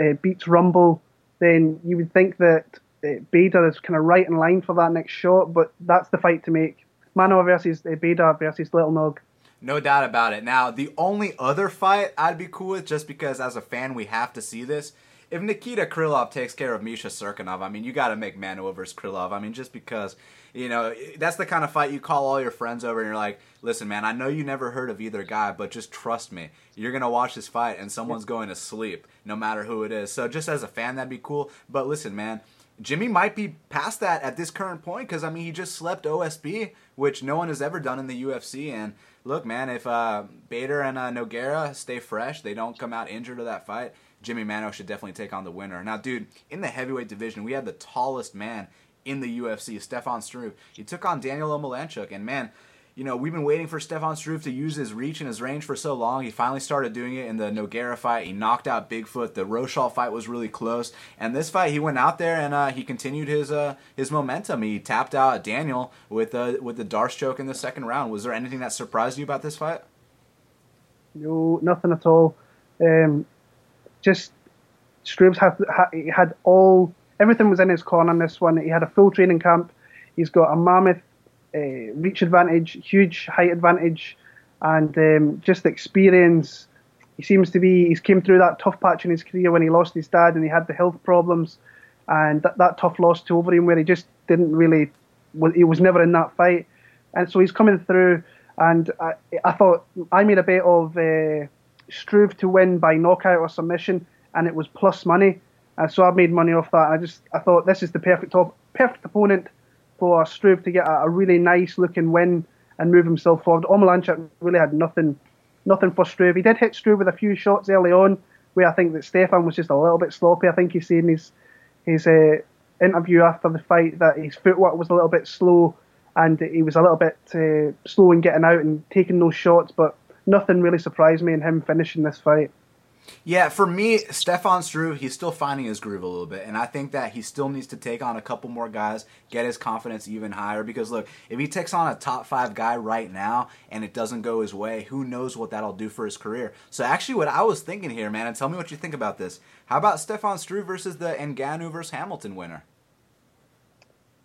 uh, beats Rumble, then you would think that Bader is kind of right in line for that next shot. But that's the fight to make. Manuwa versus uh, Bader versus Little Nog. No doubt about it. Now, the only other fight I'd be cool with, just because as a fan we have to see this, if Nikita Krylov takes care of Misha Cirkunov, I mean, you got to make Manuwa versus Krylov. I mean, just because, you know, that's the kind of fight you call all your friends over and you're like, listen, man, I know you never heard of either guy, but just trust me. You're going to watch this fight and someone's going to sleep, no matter who it is. So just as a fan, that'd be cool. But listen, man, Jimi might be past that at this current point because, I mean, he just slept OSP, which no one has ever done in the UFC. And look, man, if uh, Bader and uh, Nogueira stay fresh, they don't come out injured of that fight, Jimi Manuwa should definitely take on the winner. Now, dude, in the heavyweight division, we had the tallest man in the UFC, Stefan Struve. He took on Daniel Omielanczuk, and man, you know, we've been waiting for Stefan Struve to use his reach and his range for so long. He finally started doing it in the Nogueira fight. He knocked out Bigfoot. The Rochelle fight was really close, and this fight he went out there and uh, he continued his uh, his momentum. He tapped out Daniel with uh, with the Darce choke in the second round. Was there anything that surprised you about this fight? No, nothing at all. Um, just Struve's had, had all everything was in his corner in this one. He had a full training camp. He's got a mammoth uh, reach advantage, huge height advantage, and um, just experience. He seems to be. He's came through that tough patch in his career when he lost his dad and he had the health problems, and that, that tough loss to Overeem where he just didn't really. He was never in that fight, and so he's coming through. And I, I thought I made a bet of uh, Struve to win by knockout or submission, and it was plus money. And so I made money off that. I just I thought this is the perfect perfect opponent for Struve to get a, a, really nice looking win and move himself forward. Omielanczuk really had nothing nothing for Struve. He did hit Struve with a few shots early on, where I think that Stefan was just a little bit sloppy. I think he's saying his his uh, interview after the fight that his footwork was a little bit slow and he was a little bit uh, slow in getting out and taking those shots, but nothing really surprised me in him finishing this fight. Yeah, for me, Stefan Struve, he's still finding his groove a little bit, and I think that he still needs to take on a couple more guys, get his confidence even higher. Because look, if he takes on a top five guy right now and it doesn't go his way, who knows what that'll do for his career? So actually, what I was thinking here, man, and tell me what you think about this. How about Stefan Struve versus the Ngannou versus Hamilton winner?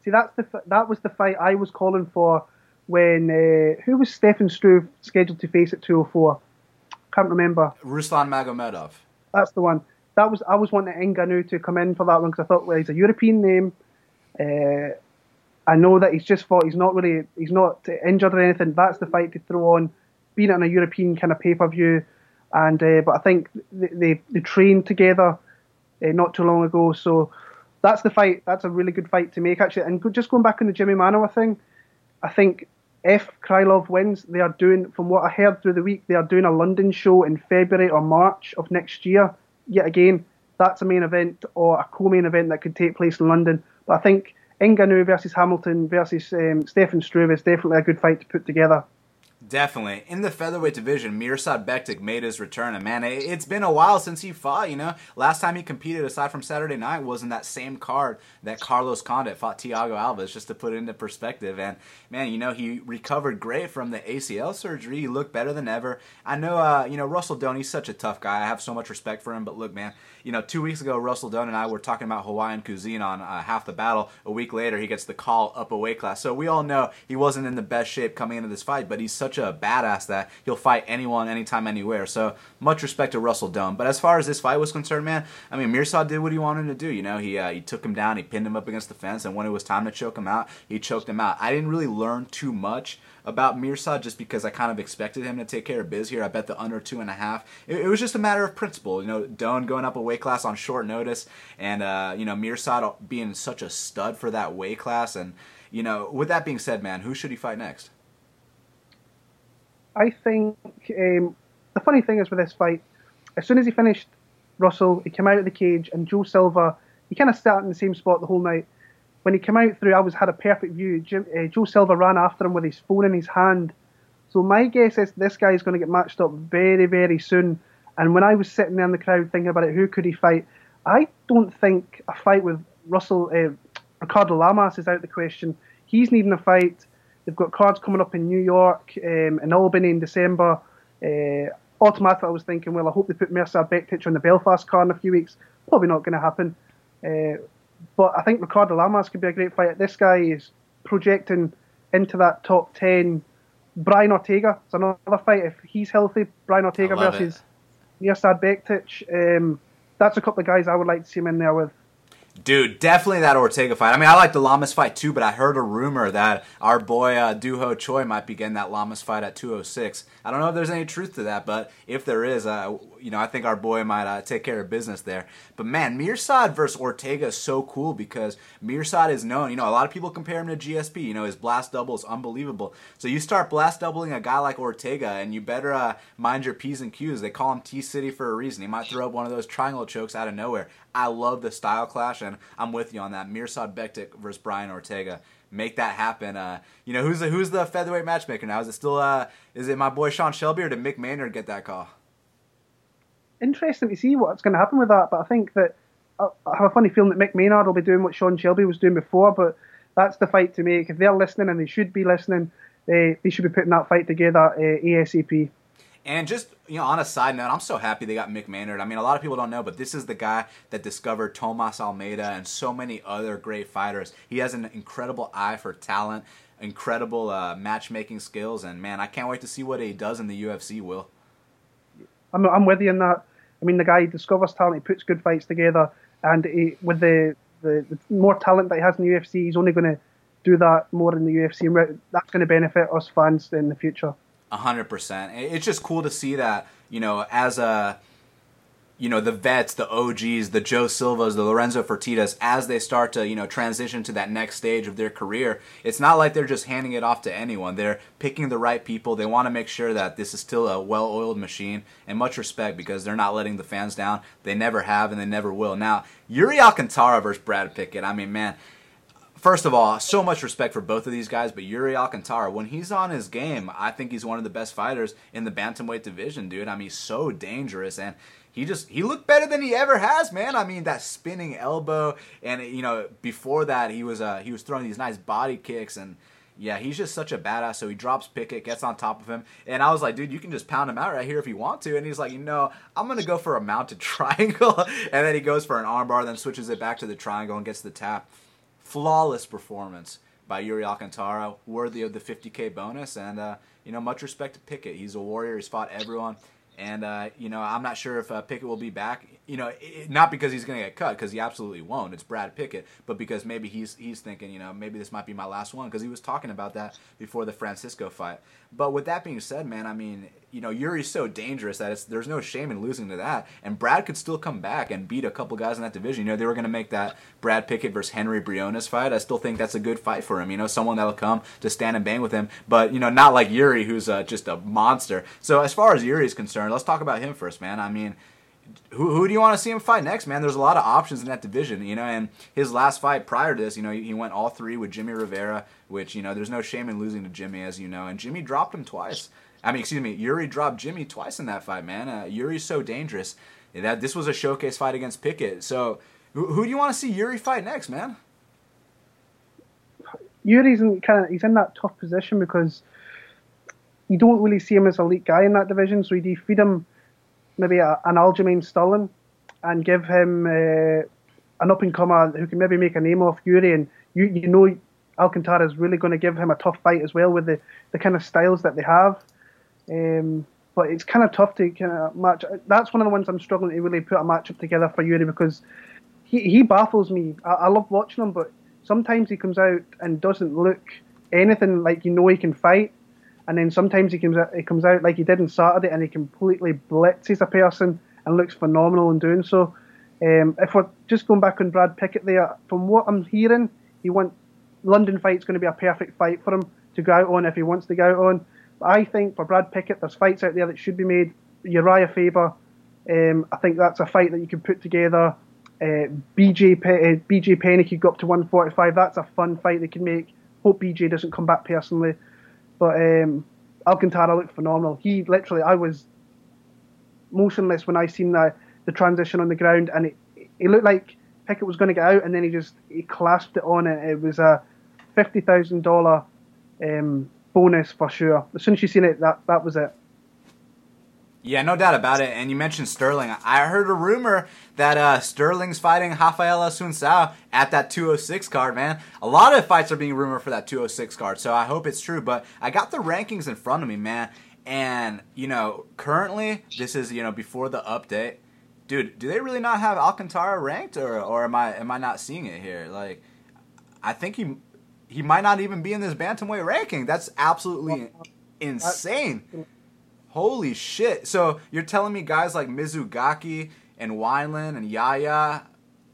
See, that's the that was the fight I was calling for when uh, who was Stefan Struve scheduled to face at 204? Can't remember. Ruslan Magomedov. That's the one. That was I was wanting Ngannou to come in for that one because I thought well he's a European name. Uh, I know that he's just fought. He's not really he's not injured or anything. That's the fight to throw on, being on a European kind of pay per view. And uh, but I think they they, they trained together uh, not too long ago, so that's the fight. That's a really good fight to make actually. And just going back on the Jimi Manuwa thing, I think if Krylov wins, they are doing, from what I heard through the week, they are doing a London show in February or March of next year. Yet again, that's a main event or a co-main event that could take place in London. But I think Ngannou versus Hamilton versus um, Stefan Struve is definitely a good fight to put together. Definitely. In the featherweight division, Mirsad Bektic made his return. And man, it's been a while since he fought, you know. Last time he competed, aside from Saturday night, was in that same card that Carlos Condit fought Thiago Alves, just to put it into perspective. And man, you know, he recovered great from the ACL surgery. He looked better than ever. I know, uh, you know, Russell Doane, he's such a tough guy. I have so much respect for him. But look, man, you know, two weeks ago, Russell Doane and I were talking about Hawaiian cuisine on uh, Half the Battle. A week later, he gets the call up a weight class. So we all know he wasn't in the best shape coming into this fight, but he's such a badass that he'll fight anyone, anytime, anywhere. So much respect to Russell Doane. But as far as this fight was concerned, man, I mean, Mirsad did what he wanted to do. You know, he uh, he took him down, he pinned him up against the fence, and when it was time to choke him out, he choked him out. I didn't really learn too much about Mirsad just because I kind of expected him to take care of biz here. I bet the under two and a half. It, it was just a matter of principle. You know, Doane going up a weight class on short notice, and uh, you know Mirsad being such a stud for that weight class. And you know, with that being said, man, who should he fight next? I think um, the funny thing is with this fight, as soon as he finished Russell, he came out of the cage, and Joe Silva, he kind of sat in the same spot the whole night. When he came out through, I was had a perfect view. Jim, uh, Joe Silva ran after him with his phone in his hand. So my guess is this guy is going to get matched up very, very soon. And when I was sitting there in the crowd thinking about it, who could he fight? I don't think a fight with Russell, uh, Ricardo Lamas is out the question. He's needing a fight. They've got cards coming up in New York, um, in Albany in December. Uh, automatically, I was thinking, well, I hope they put Mirsad Bektic on the Belfast card in a few weeks. Probably not going to happen. Uh, but I think Ricardo Lamas could be a great fight. This guy is projecting into that top 10. Brian Ortega is another fight. If he's healthy, Brian Ortega versus Mirsad Bektic. Um, that's a couple of guys I would like to see him in there with. Dude, definitely that Ortega fight. I mean, I like the Lamas fight too, but I heard a rumor that our boy uh, Doo Ho Choi might be getting that Lamas fight at 206. I don't know if there's any truth to that, but if there is, uh, you know, I think our boy might uh, take care of business there. But man, Mirsad versus Ortega is so cool because Mirsad is known. You know, a lot of people compare him to GSP. You know, his blast double is unbelievable. So you start blast doubling a guy like Ortega, and you better uh, mind your p's and q's. They call him T City for a reason. He might throw up one of those triangle chokes out of nowhere. I love the style clash. and I'm with you on that. Mirsad Bektic versus Brian Ortega. Make that happen. Uh, you know who's the who's the featherweight matchmaker now? Is it still uh, is it my boy Sean Shelby or did Mick Maynard get that call? Interesting to see what's going to happen with that, but I think that I have a funny feeling that Mick Maynard will be doing what Sean Shelby was doing before, but that's the fight to make. If they're listening, and they should be listening, they, they should be putting that fight together uh, ASAP. And just you know, on a side note, I'm so happy they got Mick Maynard. I mean, a lot of people don't know, but this is the guy that discovered Tomas Almeida and so many other great fighters. He has an incredible eye for talent, incredible uh, matchmaking skills, and man, I can't wait to see what he does in the UFC. Will. I'm I'm with you in that. I mean, the guy discovers talent, he puts good fights together, and he, with the, the, the more talent that he has in the UFC, he's only going to do that more in the UFC, and that's going to benefit us fans in the future hundred percent. It's just cool to see that you know as a you know the vets, the OGs, the Joe Silvas, the Lorenzo Fertitas, as they start to you know transition to that next stage of their career, it's not like they're just handing it off to anyone. They're picking the right people. They want to make sure that this is still a well-oiled machine, and much respect because they're not letting the fans down. They never have, and they never will. Now, Yuri Alcantara versus Brad Pickett. I mean, man, First of all, so much respect for both of these guys, but Yuri Alcantara, when he's on his game, I think he's one of the best fighters in the bantamweight division, dude. I mean, he's so dangerous and he just he looked better than he ever has, man. I mean, that spinning elbow and you know, before that he was uh he was throwing these nice body kicks and yeah, he's just such a badass. So he drops Pickett, gets on top of him, and I was like, dude, you can just pound him out right here if you want to. And he's like, you know, I'm gonna go for a mounted triangle, and then he goes for an armbar, then switches it back to the triangle and gets the tap flawless performance by Yuri Alcantara, worthy of the 50k bonus, and uh, you know much respect to Pickett. He's a warrior. He's fought everyone. And uh, you know, I'm not sure if uh, Pickett will be back. You know, it, not because he's going to get cut, because he absolutely won't. It's Brad Pickett, but because maybe he's he's thinking, you know, maybe this might be my last one, because he was talking about that before the Francisco fight. But with that being said, man, I mean, you know, Yuri's so dangerous that it's there's no shame in losing to that. And Brad could still come back and beat a couple guys in that division. You know, they were going to make that Brad Pickett versus Henry Briones fight. I still think that's a good fight for him. You know, someone that'll come to stand and bang with him, but you know, not like Yuri, who's uh, just a monster. So as far as Yuri is concerned, let's talk about him first, man. I mean who, who do you want to see him fight next, man? There's a lot of options in that division, you know. And his last fight prior to this, you know, he, went all three with Jimmy Rivera, which you know, there's no shame in losing to Jimmy, as you know. And Jimmy dropped him twice. I mean, excuse me, Yuri dropped Jimmy twice in that fight, man. Uh, Yuri's so dangerous. That this was a showcase fight against Pickett. So, who, who do you want to see Yuri fight next, man? Yuri's in kind of he's in that tough position because you don't really see him as elite guy in that division. So you feed him maybe a, an Aljamain Sterling and give him uh, an up and comer who can maybe make a name off Yuri, and you you know Alcantara is really going to give him a tough fight as well with the, the kind of styles that they have. Um, but it's kind of tough to kind of match. That's one of the ones I'm struggling to really put a matchup together for Yuri because he, he baffles me. I, I love watching him, but sometimes he comes out and doesn't look anything like you know he can fight and then sometimes he comes out, he comes out like he did on Saturday, and he completely blitzes a person and looks phenomenal in doing so. Um, if we're just going back on Brad Pickett there, from what I'm hearing, he want London fight's going to be a perfect fight for him to go out on if he wants to go out on. But I think for Brad Pickett, there's fights out there that should be made. Urijah Faber, um, I think that's a fight that you can put together. Uh, BJ Pe- uh, BJ Penny could go up to 145. That's a fun fight they can make. Hope BJ doesn't come back personally. But um, Alcantara looked phenomenal. He literally, I was motionless when I seen the the transition on the ground, and it, it looked like Pickett was going to get out, and then he just he clasped it on, and it was a fifty thousand um, bonus for sure. As soon as you seen it, that that was it. Yeah, no doubt about it. And you mentioned Sterling. I heard a rumor that uh, Sterling's fighting Rafael Assunção at that 206 card, man. A lot of fights are being rumored for that 206 card, so I hope it's true. But I got the rankings in front of me, man. And, you know, currently, this is, you know, before the update. Dude, do they really not have Alcantara ranked, or, or am I am I not seeing it here? Like, I think he he might not even be in this bantamweight ranking. That's absolutely insane. Holy shit. So you're telling me guys like Mizugaki and Wineland and Yahya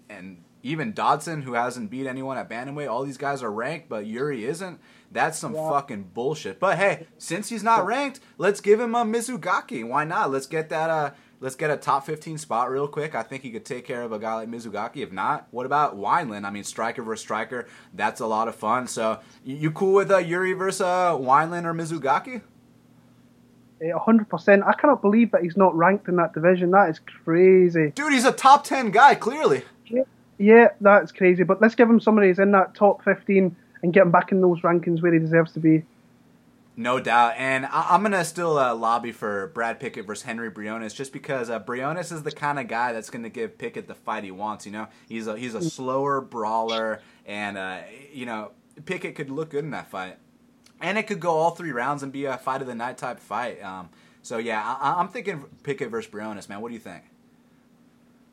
and even Dodson, who hasn't beat anyone at Bantamweight, all these guys are ranked, but Yuri isn't. That's some yeah. fucking bullshit. But hey, since he's not ranked, let's give him a Mizugaki. Why not? Let's get that uh let's get a top 15 spot real quick. I think he could take care of a guy like Mizugaki. If not, what about Wineland? I mean, striker versus striker, that's a lot of fun. So, you, you cool with uh, Yuri versus uh, Wineland or Mizugaki? Hundred percent. I cannot believe that he's not ranked in that division. That is crazy. Dude, he's a top ten guy, clearly. Yeah, yeah that's crazy. But let's give him somebody who's in that top fifteen and get him back in those rankings where he deserves to be. No doubt, and I- am gonna still uh, lobby for Brad Pickett versus Henry Briones, just because uh, Briones is the kind of guy that's gonna give Pickett the fight he wants. You know, he's a he's a slower brawler, and uh, you know Pickett could look good in that fight and it could go all three rounds and be a fight of the night type fight. Um, so yeah, I, am thinking Pickett versus Briones, man. What do you think?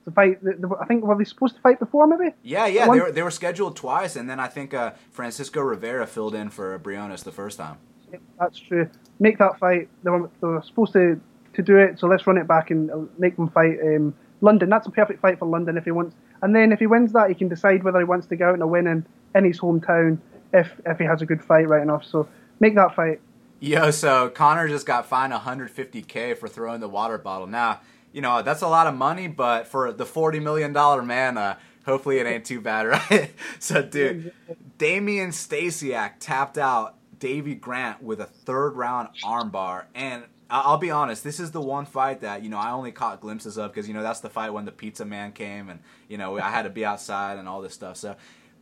The fight, the, the, I think were they supposed to fight before, maybe? Yeah, yeah, they were, they were scheduled twice, and then I think uh, Francisco Rivera filled in for Briones the first time. Yeah, that's true. Make that fight. They were, they were supposed to to do it, so let's run it back and uh, make them fight um, London. That's a perfect fight for London if he wants. And then if he wins that, he can decide whether he wants to go out and win in, in his hometown if if he has a good fight right enough. So make that fight. Yo, so Conor just got fined 150k for throwing the water bottle. Now, you know that's a lot of money, but for the 40 million dollar man, uh, hopefully it ain't too bad, right? so, dude, Damian Stasiak tapped out Davey Grant with a third round armbar, and I'll be honest, this is the one fight that you know I only caught glimpses of because you know that's the fight when the pizza man came and you know I had to be outside and all this stuff. So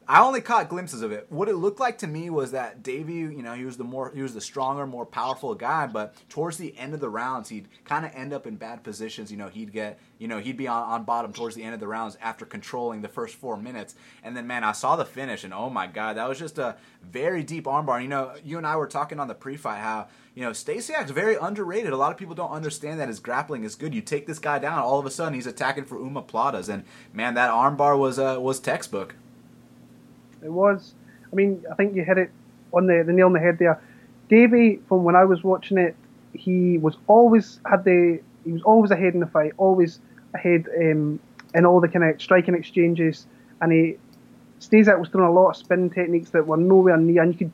I only caught glimpses of it. What it looked like to me was that Davey, you know, he was the more he was the stronger, more powerful guy, but towards the end of the rounds, he'd kind of end up in bad positions. You know, he'd get, you know, he'd be on, on bottom towards the end of the rounds after controlling the first four minutes. And then, man, I saw the finish, and oh my god, that was just a very deep armbar. You know, you and I were talking on the pre-fight how you know Stasiak's very underrated. A lot of people don't understand that his grappling is good. You take this guy down, all of a sudden he's attacking for omoplatas, and man, that armbar was uh, was textbook. It was. I mean, I think you hit it on the, the nail on the head there. Davey, from when I was watching it, he was always had the he was always ahead in the fight, always ahead um, in all the kind of striking exchanges, and he Stasiak was throwing a lot of spin techniques that were nowhere near, and you could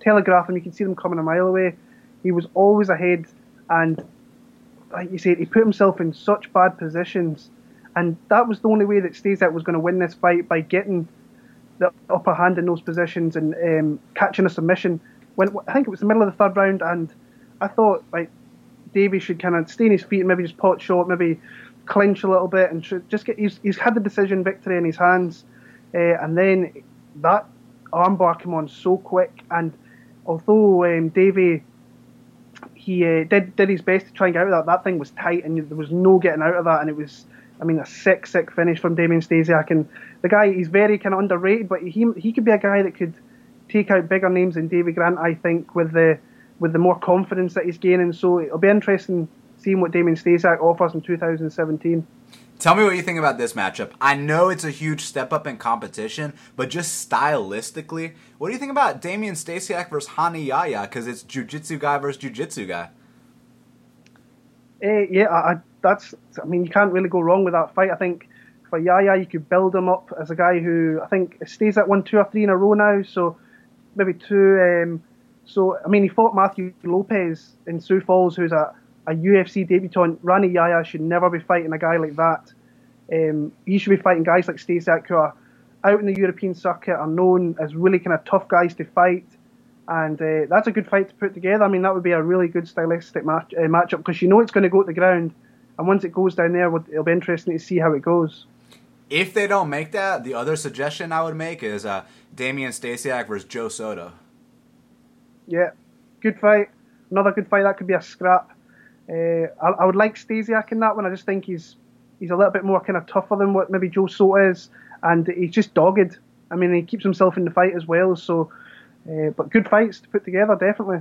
telegraph them, you could see them coming a mile away. He was always ahead, and like you said, he put himself in such bad positions, and that was the only way that Stasiak was going to win this fight by getting the upper hand in those positions and um, catching a submission. When I think it was the middle of the third round, and I thought like Davey should kind of stay on his feet and maybe just pot shot, maybe clinch a little bit and just get. He's, he's had the decision victory in his hands, uh, and then that armbar came on so quick. And although um, Davey he uh, did did his best to try and get out of that, that thing was tight and there was no getting out of that, and it was I mean, a sick, sick finish from Damian Stasiak. And the guy, he's very kind of underrated, but he he could be a guy that could take out bigger names than Davey Grant, I think, with the with the more confidence that he's gaining. So it'll be interesting seeing what Damian Stasiak offers in 2017. Tell me what you think about this matchup. I know it's a huge step up in competition, but just stylistically, what do you think about Damian Stasiak versus Rani Yahya? Because it's jiu-jitsu guy versus jiu-jitsu guy. Uh, yeah, I, that's. I mean, you can't really go wrong with that fight. I think for Yahya, you could build him up as a guy who I think stays at one, two, or three in a row now. So maybe two. Um, so I mean, he fought Matthew Lopez in Sioux Falls, who's a, a UFC debutant. Rani Yahya should never be fighting a guy like that. Um, he should be fighting guys like Stasiak who are out in the European circuit, are known as really kind of tough guys to fight and uh, that's a good fight to put together. I mean, that would be a really good stylistic match uh, matchup because you know it's going to go to the ground, and once it goes down there, it'll be interesting to see how it goes. If they don't make that, the other suggestion I would make is uh, Damian Stasiak versus Joe Soto. Yeah, good fight. Another good fight. That could be a scrap. Uh, I, I, would like Stasiak in that one. I just think he's he's a little bit more kind of tougher than what maybe Joe Soto is, and he's just dogged. I mean, he keeps himself in the fight as well. So uh, but good fights to put together, definitely.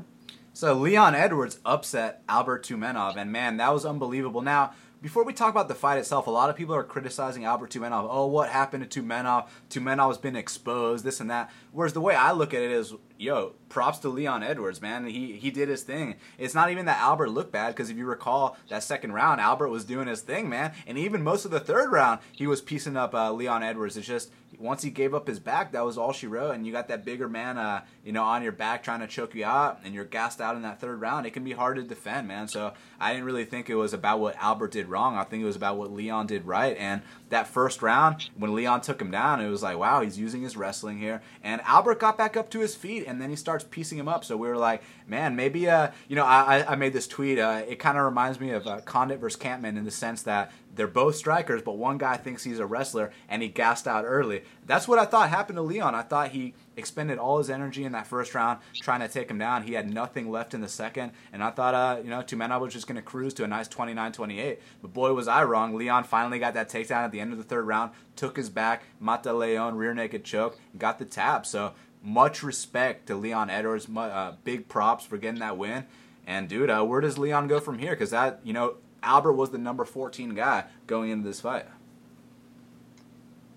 So Leon Edwards upset Albert Tumenov, and man, that was unbelievable. Now, before we talk about the fight itself, a lot of people are criticizing Albert Tumenov. Oh, what happened to Tumenov? Tumenov has been exposed, this and that. Whereas the way I look at it is, yo, props to Leon Edwards, man. He he did his thing. It's not even that Albert looked bad because if you recall that second round, Albert was doing his thing, man. And even most of the third round, he was piecing up uh, Leon Edwards. It's just once he gave up his back, that was all she wrote. And you got that bigger man, uh, you know, on your back trying to choke you out, and you're gassed out in that third round. It can be hard to defend, man. So I didn't really think it was about what Albert did did wrong. I think it was about what Leon did right. And that first round, when Leon took him down, it was like, wow, he's using his wrestling here. And Albert got back up to his feet, and then he starts piecing him up. So we were like, man, maybe, uh, you know, I, I made this tweet. Uh, it kind of reminds me of uh, Condit versus Kampmann in the sense that they're both strikers, but one guy thinks he's a wrestler and he gassed out early. That's what I thought happened to Leon. I thought he expended all his energy in that first round trying to take him down. He had nothing left in the second, and I thought, uh, you know, Tumenov was just going to cruise to a nice 29-28. But boy, was I wrong. Leon finally got that takedown at the end of the third round, took his back, Mata Leon, rear naked choke, got the tap. So much respect to Leon Edwards. Uh, big props for getting that win. And dude, uh, where does Leon go from here? Because that, you know, Albert was the number 14 guy going into this fight.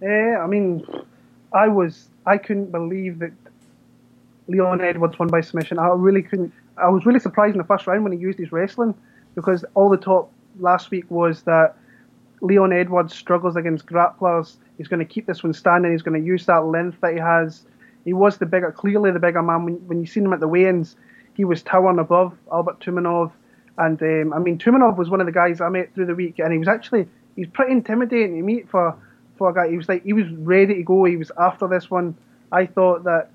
Yeah, I mean, I was I couldn't believe that Leon Edwards won by submission. I really couldn't. I was really surprised in the first round when he used his wrestling because all the talk last week was that Leon Edwards struggles against grapplers. He's going to keep this one standing. He's going to use that length that he has. He was the bigger, clearly the bigger man. When, when you seen him at the weigh-ins, he was towering above Albert Tumenov. And um, I mean, Tumenov was one of the guys I met through the week, and he was actually he's pretty intimidating to meet for for a guy. He was like he was ready to go. He was after this one. I thought that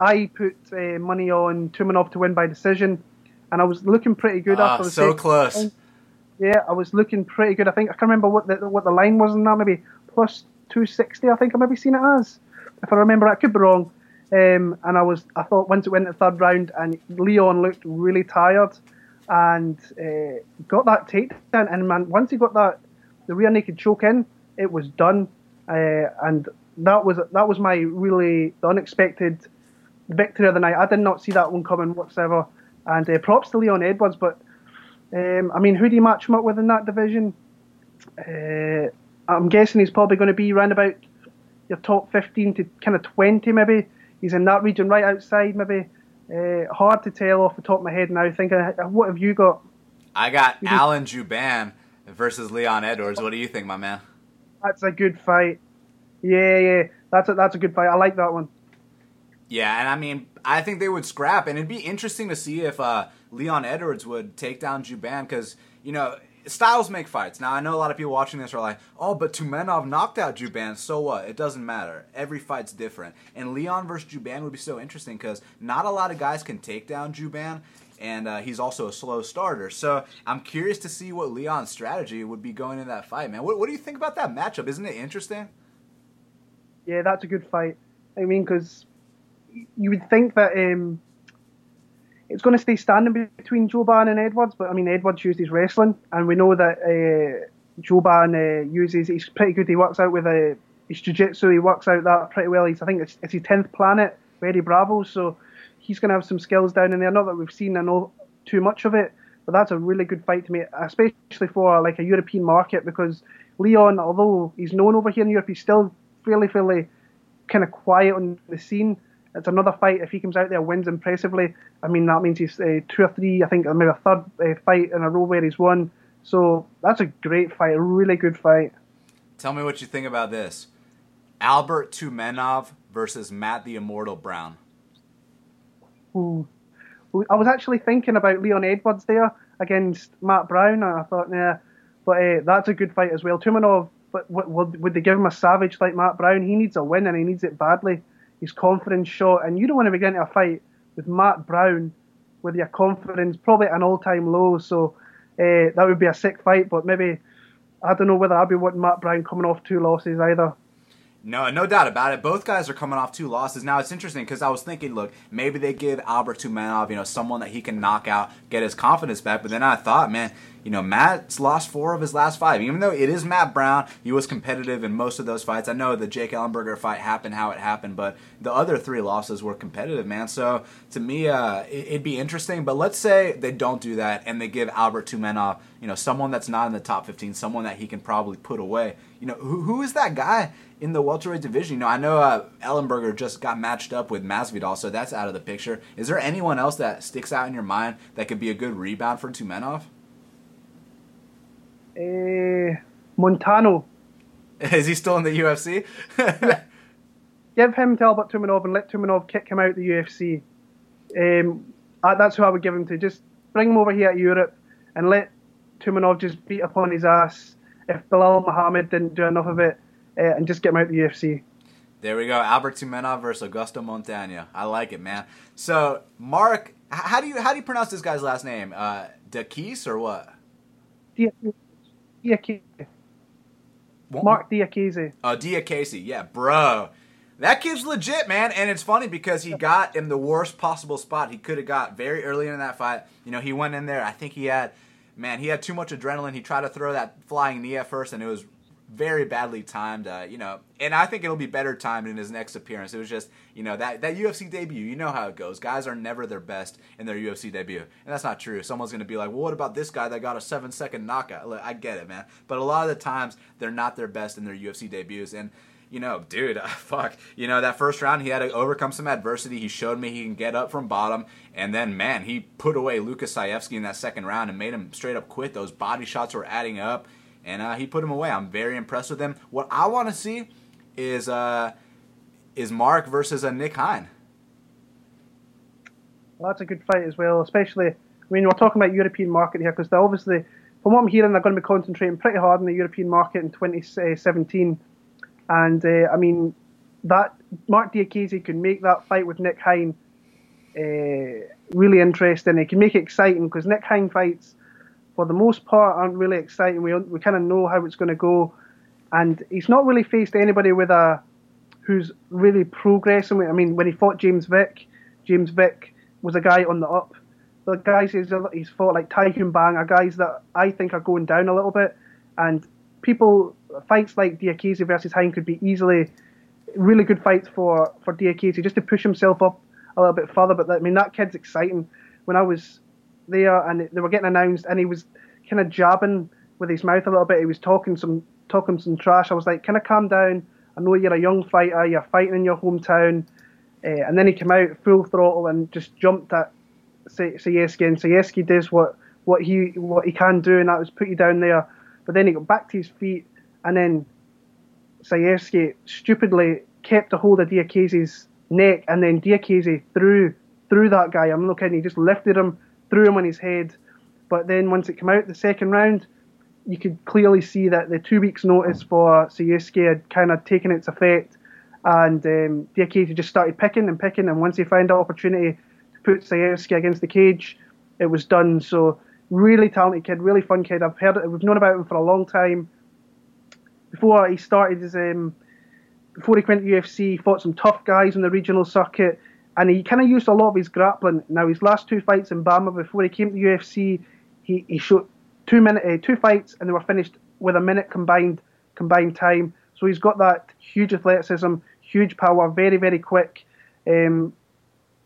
I put uh, money on Tumenov to win by decision, and I was looking pretty good ah, after the so close. Time. Yeah, I was looking pretty good. I think I can remember what the what the line was in that maybe plus two sixty. I think I maybe seen it as, if I remember. I could be wrong. Um, and I was I thought once it went to the third round and Leon looked really tired and uh, got that takedown and man once he got that the rear naked choke in it was done uh, and that was that was my really unexpected victory of the night. I did not see that one coming whatsoever. And uh, props to Leon Edwards, but um, I mean, who do you match him up with in that division? Uh, I'm guessing he's probably going to be around about your top 15 to kind of 20, maybe. He's in that region right outside, maybe. Uh, hard to tell off the top of my head now. Thinking, what have you got? I got Alan Jouban versus Leon Edwards. What do you think, my man? That's a good fight. Yeah, yeah, that's a, that's a good fight. I like that one. Yeah, and I mean, I think they would scrap, and it'd be interesting to see if uh, Leon Edwards would take down Juban because you know styles make fights. Now I know a lot of people watching this are like, "Oh, but Tumenov knocked out Jouban, so what? It doesn't matter. Every fight's different." And Leon versus Jouban would be so interesting because not a lot of guys can take down Jouban, and uh, he's also a slow starter. So I'm curious to see what Leon's strategy would be going into that fight, man. What, what do you think about that matchup? Isn't it interesting? Yeah, that's a good fight. I mean, because you would think that um, it's going to stay standing between Jouban and Edwards, but I mean, Edwards used his wrestling, and we know that uh, Jouban uh, uses. He's pretty good. He works out with uh, his jiu-jitsu. He works out that pretty well. He's I think it's, it's his tenth planet, Eddie Bravo. So he's going to have some skills down in there. Not that we've seen know too much of it, but that's a really good fight to me, especially for like a European market because Leon, although he's known over here in Europe, he's still fairly, fairly kind of quiet on the scene. It's another fight. If he comes out there wins impressively, I mean that means he's uh, two or three. I think maybe a third uh, fight in a row where he's won. So that's a great fight, a really good fight. Tell me what you think about this: Albert Tumenov versus Matt the Immortal Brown. Ooh. I was actually thinking about Leon Edwards there against Matt Brown, and I thought, yeah, but uh, that's a good fight as well. Tumenov, but would, would they give him a savage like Matt Brown? He needs a win, and he needs it badly his confidence shot, and you don't want to be getting a fight with Matt Brown with your confidence probably at an all-time low. So uh, that would be a sick fight, but maybe I don't know whether I'd be wanting Matt Brown coming off two losses either. No, no doubt about it. Both guys are coming off two losses. Now it's interesting because I was thinking, look, maybe they give Albert Tumenov, you know, someone that he can knock out, get his confidence back. But then I thought, man, you know, Matt's lost four of his last five. Even though it is Matt Brown, he was competitive in most of those fights. I know the Jake Ellenberger fight happened how it happened, but the other three losses were competitive, man. So to me, uh, it'd be interesting. But let's say they don't do that and they give Albert Tumenov, you know, someone that's not in the top 15, someone that he can probably put away. You know, who, who is that guy in the welterweight division? You know, I know uh, Ellenberger just got matched up with Masvidal, so that's out of the picture. Is there anyone else that sticks out in your mind that could be a good rebound for Tumenov? Uh, Montano. Is he still in the UFC? give him to Albert Tumenov and let Tumenov kick him out of the UFC. Um, that's who I would give him to. Just bring him over here to Europe and let Tumenov just beat upon his ass. If Belal Muhammad didn't do enough of it, uh, and just get him out of the UFC. There we go. Albert Tumenov versus Augusto Montaño. I like it, man. So, Mark, how do you how do you pronounce this guy's last name? Uh, Dakis or what? Diakiese. Mark Diakiese. Oh, Diakiese. Yeah, bro. That kid's legit, man. And it's funny because he got in the worst possible spot he could have got very early in that fight. You know, he went in there. I think he had, man, he had too much adrenaline. He tried to throw that flying knee at first, and it was very badly timed. Uh, you know, and I think it'll be better timed in his next appearance. It was just, you know, that that UFC debut. You know how it goes. Guys are never their best in their UFC debut, and that's not true. Someone's gonna be like, well, what about this guy that got a seven second knockout? I get it, man. But a lot of the times they're not their best in their UFC debuts, and you know, dude, uh, fuck. You know, that first round, he had to overcome some adversity. He showed me he can get up from bottom. And then, man, he put away Lucas Sajewski in that second round and made him straight up quit. Those body shots were adding up and uh, he put him away. I'm very impressed with him. What I want to see is uh, is Mark versus uh, Nick Hein. Well, that's a good fight as well, especially. Mean, we're talking about European market here because obviously, from what I'm hearing, they're going to be concentrating pretty hard on the European market in 2017. And uh, I mean, that Mark Diakiese can make that fight with Nick Hein uh, really interesting. He can make it exciting because Nick Hein fights for the most part, aren't really exciting. We we kind of know how it's going to go, and he's not really faced anybody with a who's really progressing. I mean, when he fought James Vick, James Vick was a guy on the up. The guys he's, he's fought like Tai Bang are guys that I think are going down a little bit, and people fights like Diakiese versus Hein could be easily really good fights for for Diakiese just to push himself up a little bit further. But I mean, that kid's exciting. When I was there, and they were getting announced, and he was kind of jabbing with his mouth a little bit. He was talking some talking some trash. I was like, "Kind of calm down. I know you're a young fighter. You're fighting in your hometown." Uh, and then he came out full throttle and just jumped at Sajewski, and Sajewski does what what he what he can do, and that was put you down there. But then he got back to his feet, and then Sajewski stupidly kept a hold of Diakiese's neck, and then Diakiese threw threw that guy. I'm looking, he just lifted him threw him on his head. But then once it came out the second round, you could clearly see that the two weeks' notice for Sajewski had kind of taken its effect, and um, Diakiese just started picking and picking. And once he found an opportunity to put Sajewski against the cage, it was done. So really talented kid, really fun kid. I've heard we've known about him for a long time. Before he started his um, before he went to UFC, he fought some tough guys in the regional circuit and he kind of used a lot of his grappling. Now his last two fights in BAMMA before he came to UFC, he, he shot two minute uh, two fights and they were finished with a minute combined combined time. So he's got that huge athleticism, huge power, very very quick. Um,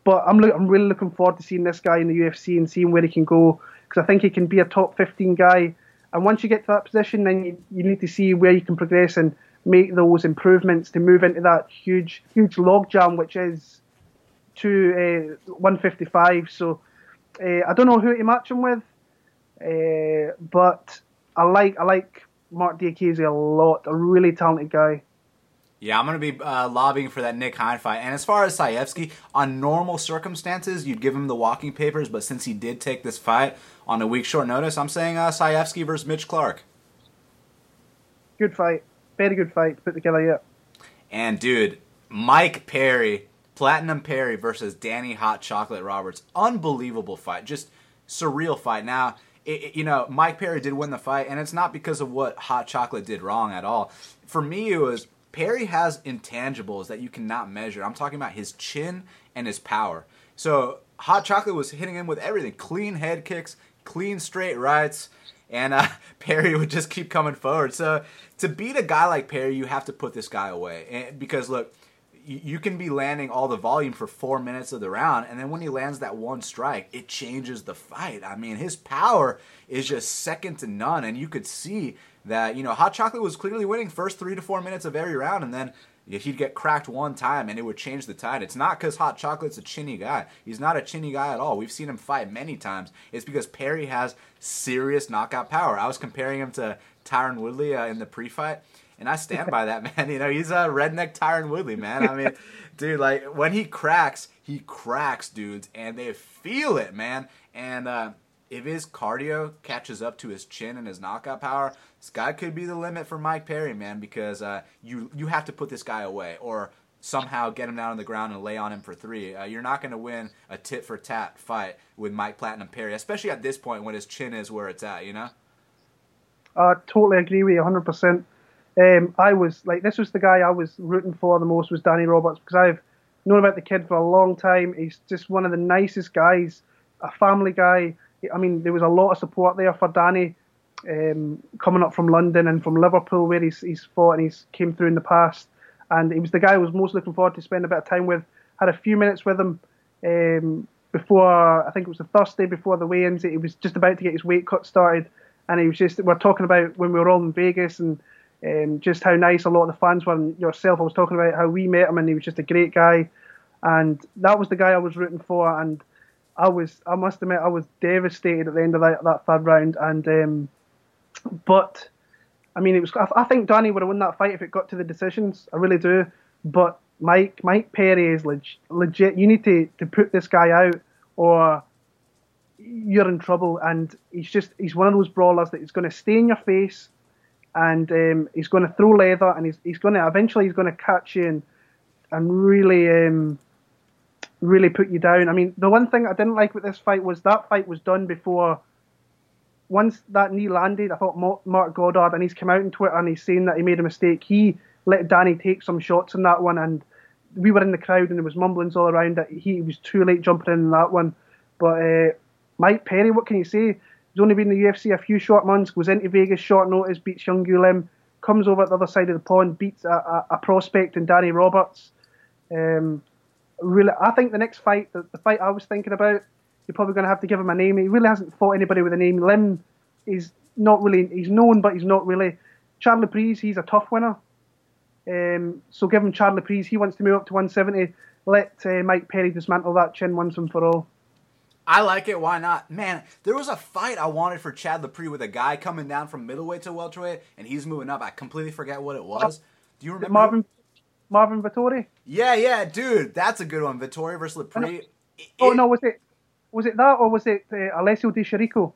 but I'm I'm really looking forward to seeing this guy in the UFC and seeing where he can go because I think he can be a top 15 guy. And once you get to that position, then you, you need to see where you can progress and make those improvements to move into that huge huge logjam which is to uh, 155. So uh, I don't know who to match him with, uh, but I like I like Mark Diakiese a lot. A really talented guy. Yeah, I'm going to be uh, lobbying for that Nick Hein fight. And as far as Sajewski, on normal circumstances, you'd give him the walking papers. But since he did take this fight on a week short notice, I'm saying uh, Sajewski versus Mitch Clarke. Good fight. Very good fight to put together, yeah. And, dude, Mike Perry Platinum Perry versus Danny Hot Chocolate Roberts. Unbelievable fight. Just surreal fight. Now, it, it, you know, Mike Perry did win the fight, and it's not because of what Hot Chocolate did wrong at all. For me, it was Perry has intangibles that you cannot measure. I'm talking about his chin and his power. So Hot Chocolate was hitting him with everything clean head kicks, clean straight rights, and uh, Perry would just keep coming forward. So to beat a guy like Perry, you have to put this guy away. And, because, look, you can be landing all the volume for four minutes of the round, and then when he lands that one strike, it changes the fight. I mean, his power is just second to none, and you could see that you know Hot Chocolate was clearly winning first three to four minutes of every round, and then he'd get cracked one time and it would change the tide. It's not because Hot Chocolate's a chinny guy. He's not a chinny guy at all. We've seen him fight many times. It's because Perry has serious knockout power. I was comparing him to Tyron Woodley uh, in the pre-fight and I stand by that, man. You know, he's a redneck Tyron Woodley, man. I mean, dude, like when he cracks, he cracks dudes, and they feel it, man. And uh, if his cardio catches up to his chin and his knockout power, this guy could be the limit for Mike Perry, man. Because uh, you you have to put this guy away or somehow get him down on the ground and lay on him for three. Uh, you're not going to win a tit for tat fight with Mike Platinum Perry, especially at this point when his chin is where it's at. You know. I totally agree with you 100%. Um, I was like, this was the guy I was rooting for the most was Danny Roberts because I've known about the kid for a long time. He's just one of the nicest guys, a family guy. I mean, there was a lot of support there for Danny um, coming up from London and from Liverpool where he's, he's fought and he's came through in the past. And he was the guy I was most looking forward to spend a bit of time with. Had a few minutes with him um, before, I think it was the Thursday before the weigh-ins. He was just about to get his weight cut started and he was just we're talking about when we were all in Vegas and um, just how nice a lot of the fans were. And yourself, I was talking about how we met him, and he was just a great guy, and that was the guy I was rooting for. And I was, I must admit, I was devastated at the end of that, that third round. And um, but I mean, it was. I think Danny would have won that fight if it got to the decisions. I really do. But Mike, Mike Perry is leg, legit. You need to to put this guy out, or you're in trouble. And he's just he's one of those brawlers that is going to stay in your face, and um, he's going to throw leather, and he's he's going to eventually he's going to catch you and and really um, really put you down. I mean, the one thing I didn't like with this fight was that fight was done before. Once that knee landed, I thought Marc Goddard, and he's come out on Twitter and he's saying that he made a mistake. He let Danny take some shots in that one, and we were in the crowd and there was mumblings all around that he was too late jumping in that one. But uh, Mike Perry, what can you say? He's only been in the UFC a few short months, goes into Vegas short notice, beats Young Lim, comes over at the other side of the pond, beats a, a, a prospect in Danny Roberts. Um, really, I think the next fight, the, the fight I was thinking about, you're probably going to have to give him a name. He really hasn't fought anybody with a name. Lim is not really, he's known, but he's not really. Charlie Priest, he's a tough winner. Um, so give him Charlie Priest. He wants to move up to 170. Let uh, Mike Perry dismantle that chin once and for all. I like it. Why not? Man, there was a fight I wanted for Chad Laprise with a guy coming down from middleweight to welterweight, and he's moving up. I completely forget what it was. Do you remember? Marvin Marvin Vettori. Yeah, yeah, dude, that's a good one. Vettori versus Laprise. oh no, was it was it that or was it uh, Alessio Di Chirico?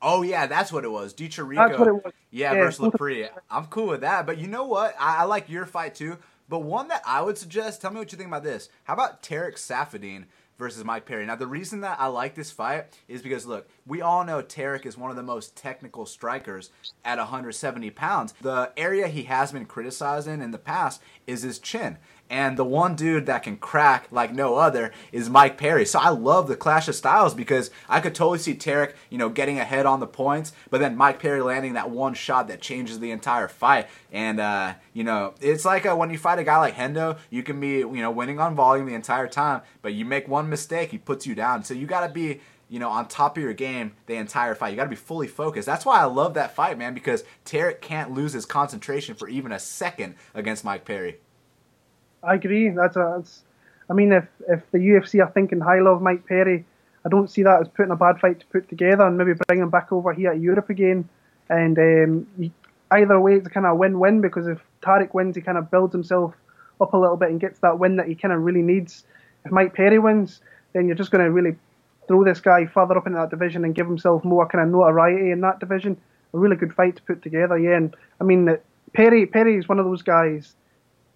Oh yeah, that's what it was. Di Chirico. That's what it was. Yeah, yeah versus Laprise. I'm cool with that. But you know what? I, I like your fight too. But one that I would suggest. Tell me what you think about this. How about Tarec Saffiedine? Versus Mike Perry. Now, the reason that I like this fight is because, look, we all know Tarec is one of the most technical strikers at 170 pounds. The area he has been criticized in in the past is his chin. And the one dude that can crack like no other is Mike Perry. So I love the clash of styles because I could totally see Tarec, you know, getting ahead on the points, but then Mike Perry landing that one shot that changes the entire fight. And uh, you know, it's like uh, when you fight a guy like Hendo, you can be, you know, winning on volume the entire time, but you make one mistake, he puts you down. So you got to be you know, on top of your game the entire fight. You got to be fully focused. That's why I love that fight, man, because Tarec can't lose his concentration for even a second against Mike Perry. I agree. That's a. That's, I mean, if if the UFC are thinking high of Mike Perry, I don't see that as putting a bad fight to put together and maybe bring him back over here to Europe again. And um, either way, it's a kind of a win-win because if Tarec wins, he kind of builds himself up a little bit and gets that win that he kind of really needs. If Mike Perry wins, then you're just going to really throw this guy further up into that division and give himself more kind of notoriety in that division. A really good fight to put together, yeah. And I mean, Perry Perry is one of those guys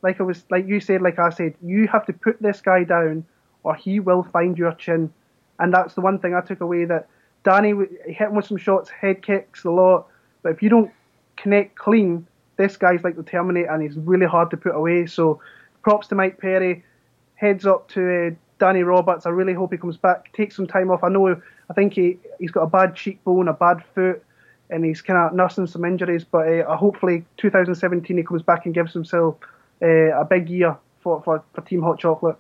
like I was like you said, like I said, you have to put this guy down, or he will find your chin, and that's the one thing I took away that Danny hit him with some shots, head kicks a lot, but if you don't connect clean, this guy's like the Terminator, and he's really hard to put away. So, props to Mike Perry. Heads up to uh, Danny Roberts. I really hope he comes back. Take some time off. I know. I think he he's got a bad cheekbone, a bad foot, and he's kind of nursing some injuries. But uh, hopefully, 2017 he comes back and gives himself uh, a big year for, for, for Team Hot Chocolate.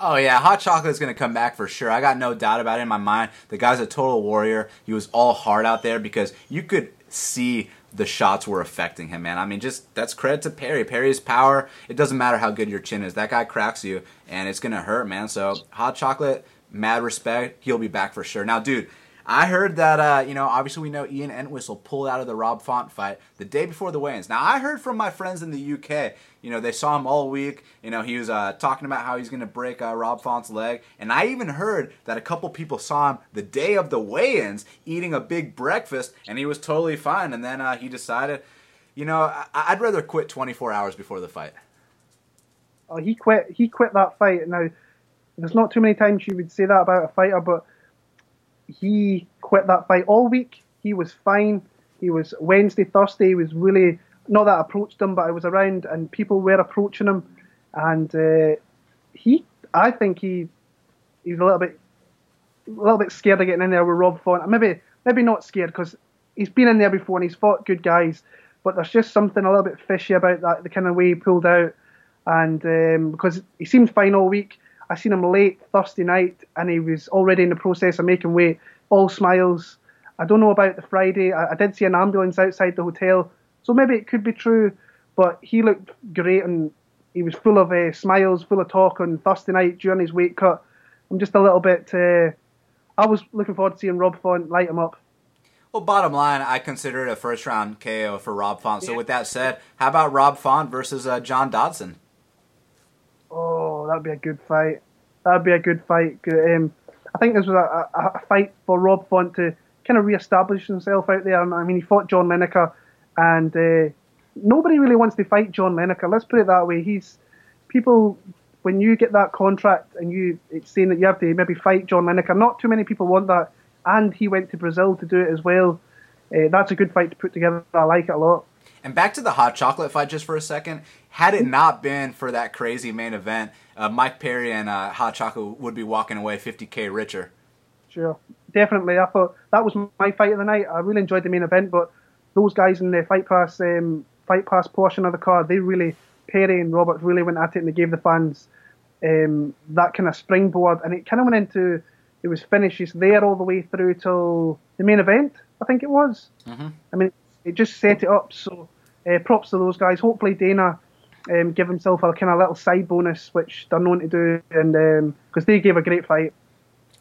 Oh yeah, Hot Chocolate is gonna come back for sure. I got no doubt about it in my mind. The guy's a total warrior. He was all hard out there because you could see the shots were affecting him, man. I mean, just that's credit to Perry. Perry's power. It doesn't matter how good your chin is. That guy cracks you, and it's gonna hurt, man. So Hot Chocolate, mad respect. He'll be back for sure. Now, dude, I heard that, uh, you know, obviously we know Ian Entwistle pulled out of the Rob Font fight the day before the weigh-ins. Now, I heard from my friends in the UK, you know, they saw him all week. You know, he was uh, talking about how he's going to break uh, Rob Font's leg. And I even heard that a couple people saw him the day of the weigh-ins eating a big breakfast, and he was totally fine. And then uh, he decided, you know, I- I'd rather quit 24 hours before the fight. Oh, he quit. He quit that fight. Now, there's not too many times you would say that about a fighter, but he quit that fight all week. He was fine. He was Wednesday, Thursday. He was really not that I approached him, but I was around and people were approaching him, and uh, he. I think he he's a little bit a little bit scared of getting in there with Rob Font. Maybe maybe not scared because he's been in there before and he's fought good guys, but there's just something a little bit fishy about that the kind of way he pulled out, and um, because he seemed fine all week. I seen him late Thursday night, and he was already in the process of making weight. All smiles. I don't know about the Friday. I, I did see an ambulance outside the hotel, so maybe it could be true. But he looked great, and he was full of uh, smiles, full of talk on Thursday night during his weight cut. I'm just a little bit. Uh, I was looking forward to seeing Rob Font light him up. Well, bottom line, I consider it a first round KO for Rob Font. So, with that said, how about Rob Font versus uh, John Dodson? Oh, that'd be a good fight. That'd be a good fight. Um, I think this was a, a, a, fight for Rob Font to kind of re-establish himself out there. I mean, he fought John Lineker, and uh, nobody really wants to fight John Lineker. Let's put it that way. He's people when you get that contract and you it's saying that you have to maybe fight John Lineker. Not too many people want that, and he went to Brazil to do it as well. Uh, that's a good fight to put together. I like it a lot. And back to the hot chocolate fight just for a second. Had it not been for that crazy main event, uh, Mike Perry and uh, Hot Chocolate would be walking away 50k richer. Sure, definitely. I thought that was my fight of the night. I really enjoyed the main event, but those guys in the fight pass, um, fight pass portion of the card, they really Perry and Roberts really went at it and they gave the fans um, that kind of springboard, and it kind of went into it was finishes there all the way through till the main event. I think it was. Mm-hmm. I mean, it just set it up. So uh, props to those guys. Hopefully Dana um, give himself a kind of little side bonus, which they're known to do, and because um, they gave a great fight.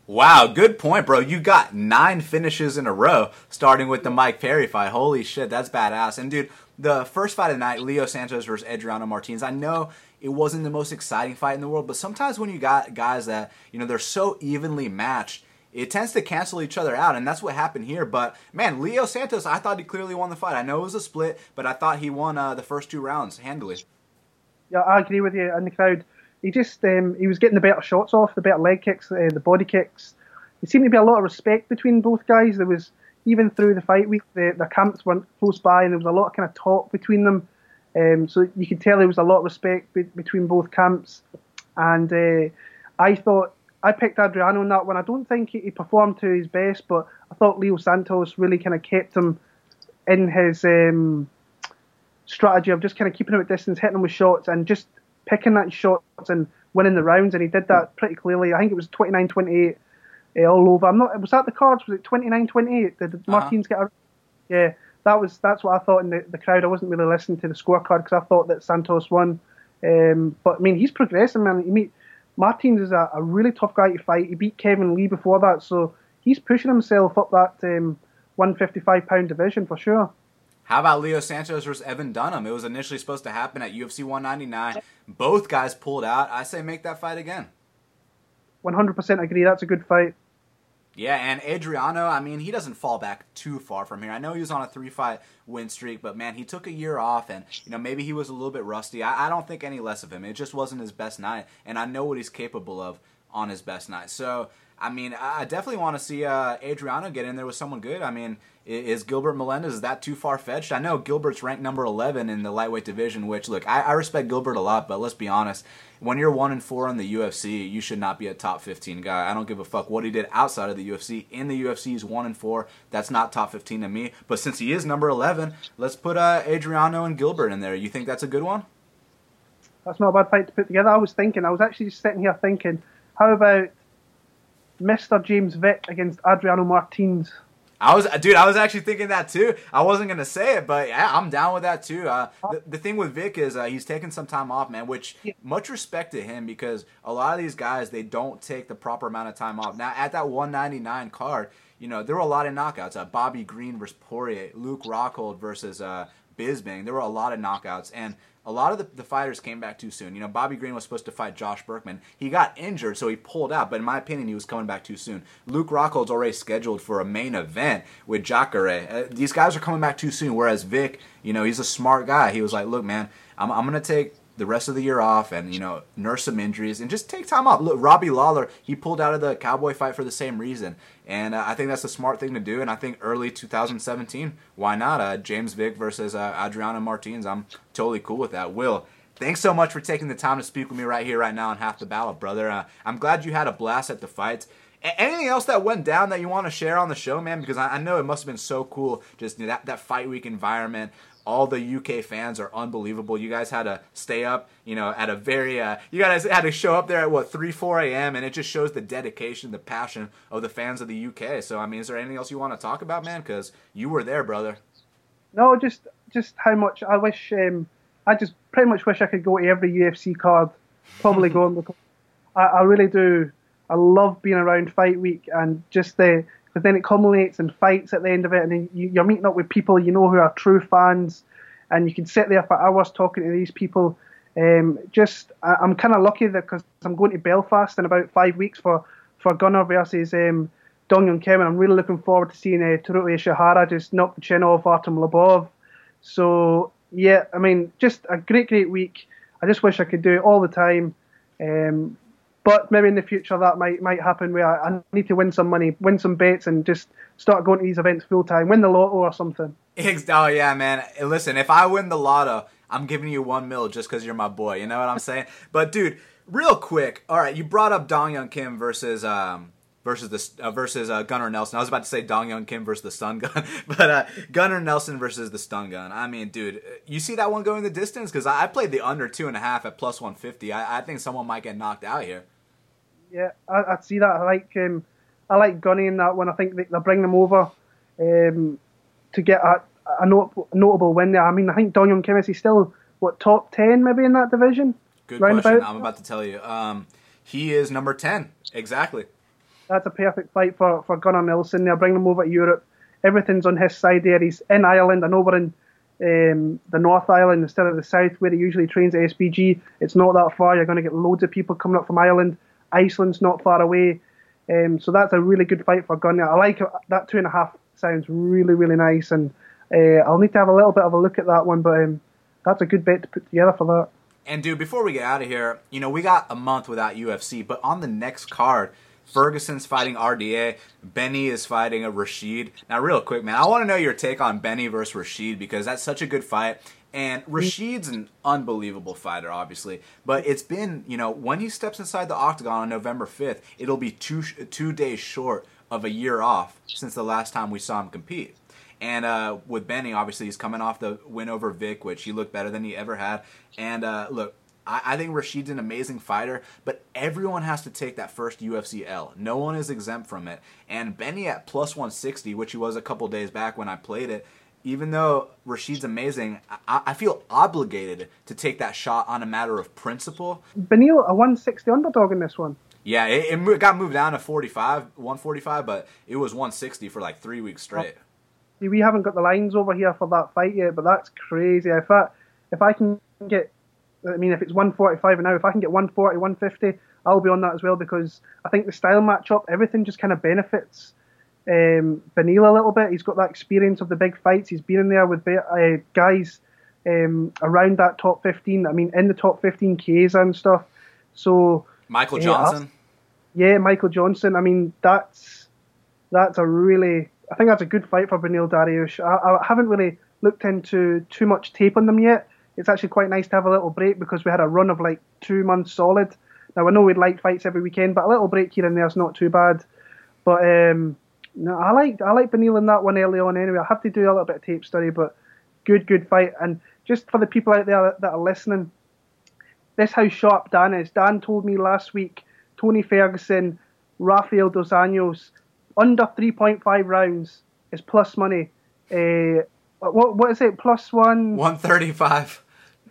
Wow, good point, bro. You got nine finishes in a row, starting with the Mike Perry fight. Holy shit, that's badass. And dude, the first fight of the night, Leo Santos versus Adriano Martinez. I know it wasn't the most exciting fight in the world, but sometimes when you got guys that you know they're so evenly matched it tends to cancel each other out, and that's what happened here. But man, Leo Santos, I thought he clearly won the fight. I know it was a split, but I thought he won uh, the first two rounds handily. Yeah, I agree with you. In the crowd, he just um, he was getting the better shots off, the better leg kicks, uh, the body kicks. There seemed to be a lot of respect between both guys. There was even through the fight week, the, the camps weren't close by, and there was a lot of kind of talk between them. Um, so you could tell there was a lot of respect be- between both camps. And uh, I thought I picked Adriano in that one. I don't think he, he performed to his best, but I thought Leo Santos really kind of kept him in his um, strategy of just kind of keeping him at distance, hitting him with shots, and just picking that shots and winning the rounds. And he did that pretty clearly. I think it was 29 28 uh, all over. I'm not. Was that the cards? Was it 29 28? Did uh-huh. Martins get a. Yeah, that was that's what I thought in the, the crowd. I wasn't really listening to the scorecard because I thought that Santos won. Um, but I mean, he's progressing, man. You meet Martins is a, a, really tough guy to fight. He beat Kevin Lee before that, so he's pushing himself up that um, 155 pound division for sure. How about Leo Santos versus Evan Dunham? It was initially supposed to happen at UFC 199. Both guys pulled out. I say make that fight again. 100% agree. That's a good fight. Yeah, and Adriano, I mean, he doesn't fall back too far from here. I know he was on a three fight win streak, but man, he took a year off, and you know maybe he was a little bit rusty. I, I don't think any less of him. It just wasn't his best night, and I know what he's capable of on his best night. So I mean, I definitely want to see uh, Adriano get in there with someone good. I mean, is Gilbert Melendez is that too far fetched? I know Gilbert's ranked number eleven in the lightweight division, which look, I, I respect Gilbert a lot, but let's be honest, when you're one and four in the UFC, you should not be a top fifteen guy. I don't give a fuck what he did outside of the UFC. In the UFC, he's one and four. That's not top fifteen to me. But since he is number eleven, let's put uh, Adriano and Gilbert in there. You think that's a good one? That's not a bad fight to put together. I was thinking, I was actually just sitting here thinking, how about Mr. James Vick against Adriano Martins? I was, dude. I was actually thinking that too. I wasn't gonna say it, but yeah, I'm down with that too. Uh, the, the, thing with Vick is uh, he's taking some time off, man. Which yeah. much respect to him because a lot of these guys they don't take the proper amount of time off. Now at that 199 card, you know, there were a lot of knockouts. Uh, Bobby Green versus Poirier, Luke Rockhold versus uh, Bisping. There were a lot of knockouts, and a lot of the, the, fighters came back too soon. You know, Bobby Green was supposed to fight Josh Burkman. He got injured, so he pulled out. But in my opinion, he was coming back too soon. Luke Rockhold's already scheduled for a main event with Jacare. Uh, these guys are coming back too soon. Whereas Vick, you know, he's a smart guy. He was like, look, man, I'm, I'm going to take the rest of the year off and you know nurse some injuries and just take time off. Look, Robbie Lawler he pulled out of the Cowboy fight for the same reason, and uh, I think that's a smart thing to do. And I think early 2017, why not? Uh, James Vick versus uh, Adriano Martins. I'm totally cool with that. Will. Thanks so much for taking the time to speak with me right here, right now on Half the Battle, brother. Uh, I'm glad you had a blast at the fights. anything else that went down that you want to share on the show, man? Because I, know it must have been so cool, just that, that fight week environment all the UK fans are unbelievable. You guys had to stay up, you know, at a very, uh, you guys had to show up there at what, 3, 4 a.m., and it just shows the dedication, the passion of the fans of the UK. So, I mean, is there anything else you want to talk about, man? Because you were there, brother. No, just just how much I wish, um, I just pretty much wish I could go to every UFC card, probably going because I, I really do. I love being around fight week and just the because then it culminates in fights at the end of it, and you, are meeting up with people you know who are true fans, and you can sit there for hours talking to these people. Um, just I, am kind of lucky that because I'm going to Belfast in about five weeks for for Gunnar versus um, Dong Hyun Kim, and I'm really looking forward to seeing uh, Teruto Ishihara just knock the chin off Artem Lobov. So yeah, I mean, just a great, great week. I just wish I could do it all the time. Um, but maybe in the future that might might happen where I, I need to win some money, win some bets, and just start going to these events full time, win the lotto or something. Oh yeah, man. Listen, if I win the lotto, I'm giving you one mil just because you're my boy. You know what I'm saying? but dude, real quick. All right, you brought up Dong Hyun Kim versus um, versus the uh, versus uh, Gunnar Nelson. I was about to say Dong Hyun Kim versus the Stun Gun, but uh, Gunnar Nelson versus the Stun Gun. I mean, dude, you see that one going the distance? Because I, I, played the under two and a half at plus one fifty. I, I think someone might get knocked out here. Yeah, I, I see that. I like um, I like Gunny in that one. I think they, they bring them over um, to get a, a not, notable win there. I mean, I think Dong Hyun Kim is still what top ten maybe in that division. Good question. I'm about to tell you. Um, he is number ten exactly. That's a perfect fight for for Gunnar Nelson. They'll bring them over to Europe. Everything's on his side there. He's in Ireland. I know we're in um, the North Island instead of the South, where he usually trains at SBG. It's not that far. You're going to get loads of people coming up from Ireland. Iceland's not far away. Um, so that's a really good fight for Gunnar. I like that two and a half sounds really really nice, and uh, I'll need to have a little bit of a look at that one. But um, that's a good bet to put together for that. And dude, before we get out of here, you know we got a month without UFC, but on the next card. Ferguson's fighting RDA. Benny is fighting a Rashid. Now, real quick, man, I want to know your take on Benny versus Rashid because that's such a good fight. And Rashid's an unbelievable fighter, obviously, but it's been, you know, when he steps inside the octagon on November 5th, it'll be two two days short of a year off since the last time we saw him compete. And uh, with Benny, obviously, he's coming off the win over Vick, which he looked better than he ever had. And uh, look, I, I think Rashid's an amazing fighter, but everyone has to take that first UFC L. No one is exempt from it. And Benny at plus 160, which he was a couple days back when I played it, even though Rashid's amazing, I, I, feel obligated to take that shot on a matter of principle. Beneil, a 160 underdog in this one. Yeah, it, it, got moved down to 45, 145, but it was 160 for like three weeks straight. See, we haven't got the lines over here for that fight yet, but that's crazy. If I, if I can get, I mean, if it's 145 now, if I can get 140, 150, I'll be on that as well because I think the style matchup, everything just kind of benefits um, Beneil a little bit. He's got that experience of the big fights. He's been in there with uh, guys um, around that top 15. I mean, in the top 15 Ks and stuff. So Michael Johnson. Uh, yeah, Michael Johnson. I mean, that's that's a really. I think that's a good fight for Beneil Dariush. I, I haven't really looked into too much tape on them yet. It's actually quite nice to have a little break because we had a run of like two months solid. Now I know we'd like fights every weekend, but a little break here and there is not too bad. But um, no, I like I like Beneil in that one early on. Anyway, I have to do a little bit of tape study, but good, good fight. And just for the people out there that are listening, this how sharp Dan is. Dan told me last week, Tony Ferguson, Rafael dos Anjos, under 3.5 rounds is plus money. Uh, what what is it? Plus one. 135.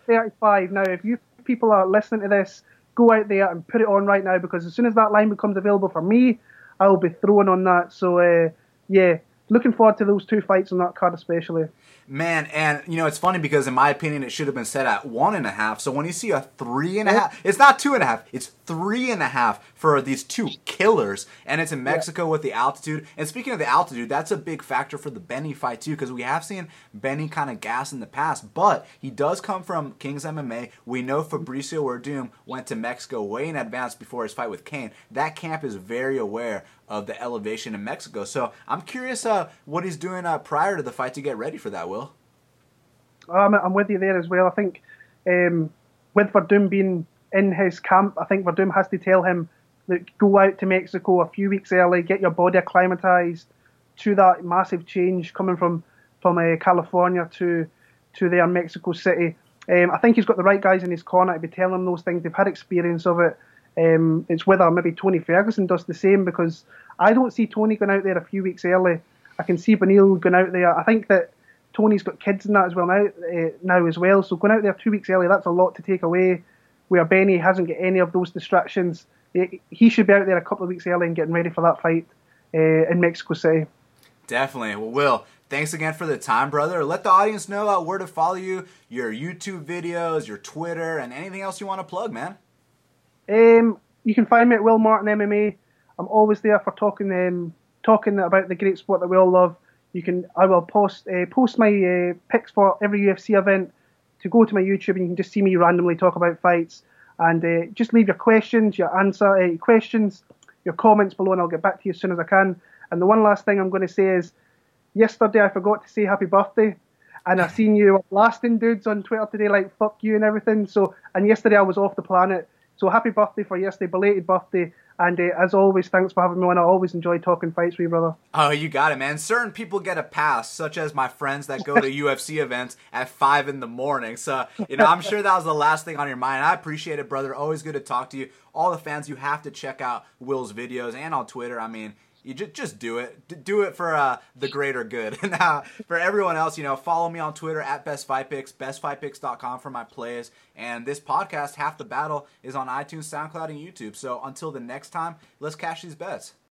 35. Now, if you people are listening to this, go out there and put it on right now because as soon as that line becomes available for me, I'll be throwing on that. So uh, yeah, looking forward to those two fights on that card especially. Man, and you know it's funny because in my opinion it should have been set at one and a half. So when you see a three and a half, it's not two and a half, it's three and a half for these two killers, and it's in Mexico yeah. with the altitude. And speaking of the altitude, that's a big factor for the Benny fight too, because we have seen Benny kind of gas in the past, but he does come from King's MMA. We know Fabricio Werdum went to Mexico way in advance before his fight with Cain. That camp is very aware of the elevation in Mexico. So I'm curious uh, what he's doing uh, prior to the fight to get ready for that. Will. I'm, I'm with you there as well. I think um, with Werdum being in his camp, I think Werdum has to tell him that go out to Mexico a few weeks early, get your body acclimatized to that massive change coming from from uh, California to to there in Mexico City. Um, I think he's got the right guys in his corner to be telling him those things. They've had experience of it. Um, it's whether maybe Tony Ferguson does the same because I don't see Tony going out there a few weeks early. I can see Beneil going out there. I think that Tony's got kids in that as well now, uh, now as well. So going out there two weeks early, that's a lot to take away. Where Benny hasn't got any of those distractions, he should be out there a couple of weeks early and getting ready for that fight uh, in Mexico City. Definitely. Well, Will, thanks again for the time, brother. Let the audience know uh, where to follow you, your YouTube videos, your Twitter, and anything else you want to plug, man. Um, you can find me at Will Martin MMA. I'm always there for talking um, talking about the great sport that we all love. You can I will post uh, post my uh, picks for every UFC event to go to my YouTube and you can just see me randomly talk about fights and uh, just leave your questions, your answer uh, questions, your comments below, and I'll get back to you as soon as I can. And the one last thing I'm going to say is, yesterday I forgot to say happy birthday, and I seen you blasting dudes on Twitter today like fuck you and everything. So and yesterday I was off the planet. So happy birthday for yesterday, belated birthday. And uh, as always, thanks for having me on. I always enjoy talking fights with you, brother. Oh, you got it, man. Certain people get a pass, such as my friends that go to UFC events at five in the morning. So, you know, I'm sure that was the last thing on your mind. I appreciate it, brother. Always good to talk to you. All the fans, you have to check out Will's videos and on Twitter. I mean, you just just do it. Do it for uh, the greater good. now, for everyone else, you know, follow me on Twitter at Best Fight Picks, bestfightpicks.com for my plays. And this podcast, Half the Battle, is on iTunes, SoundCloud, and YouTube. So until the next time, let's cash these bets.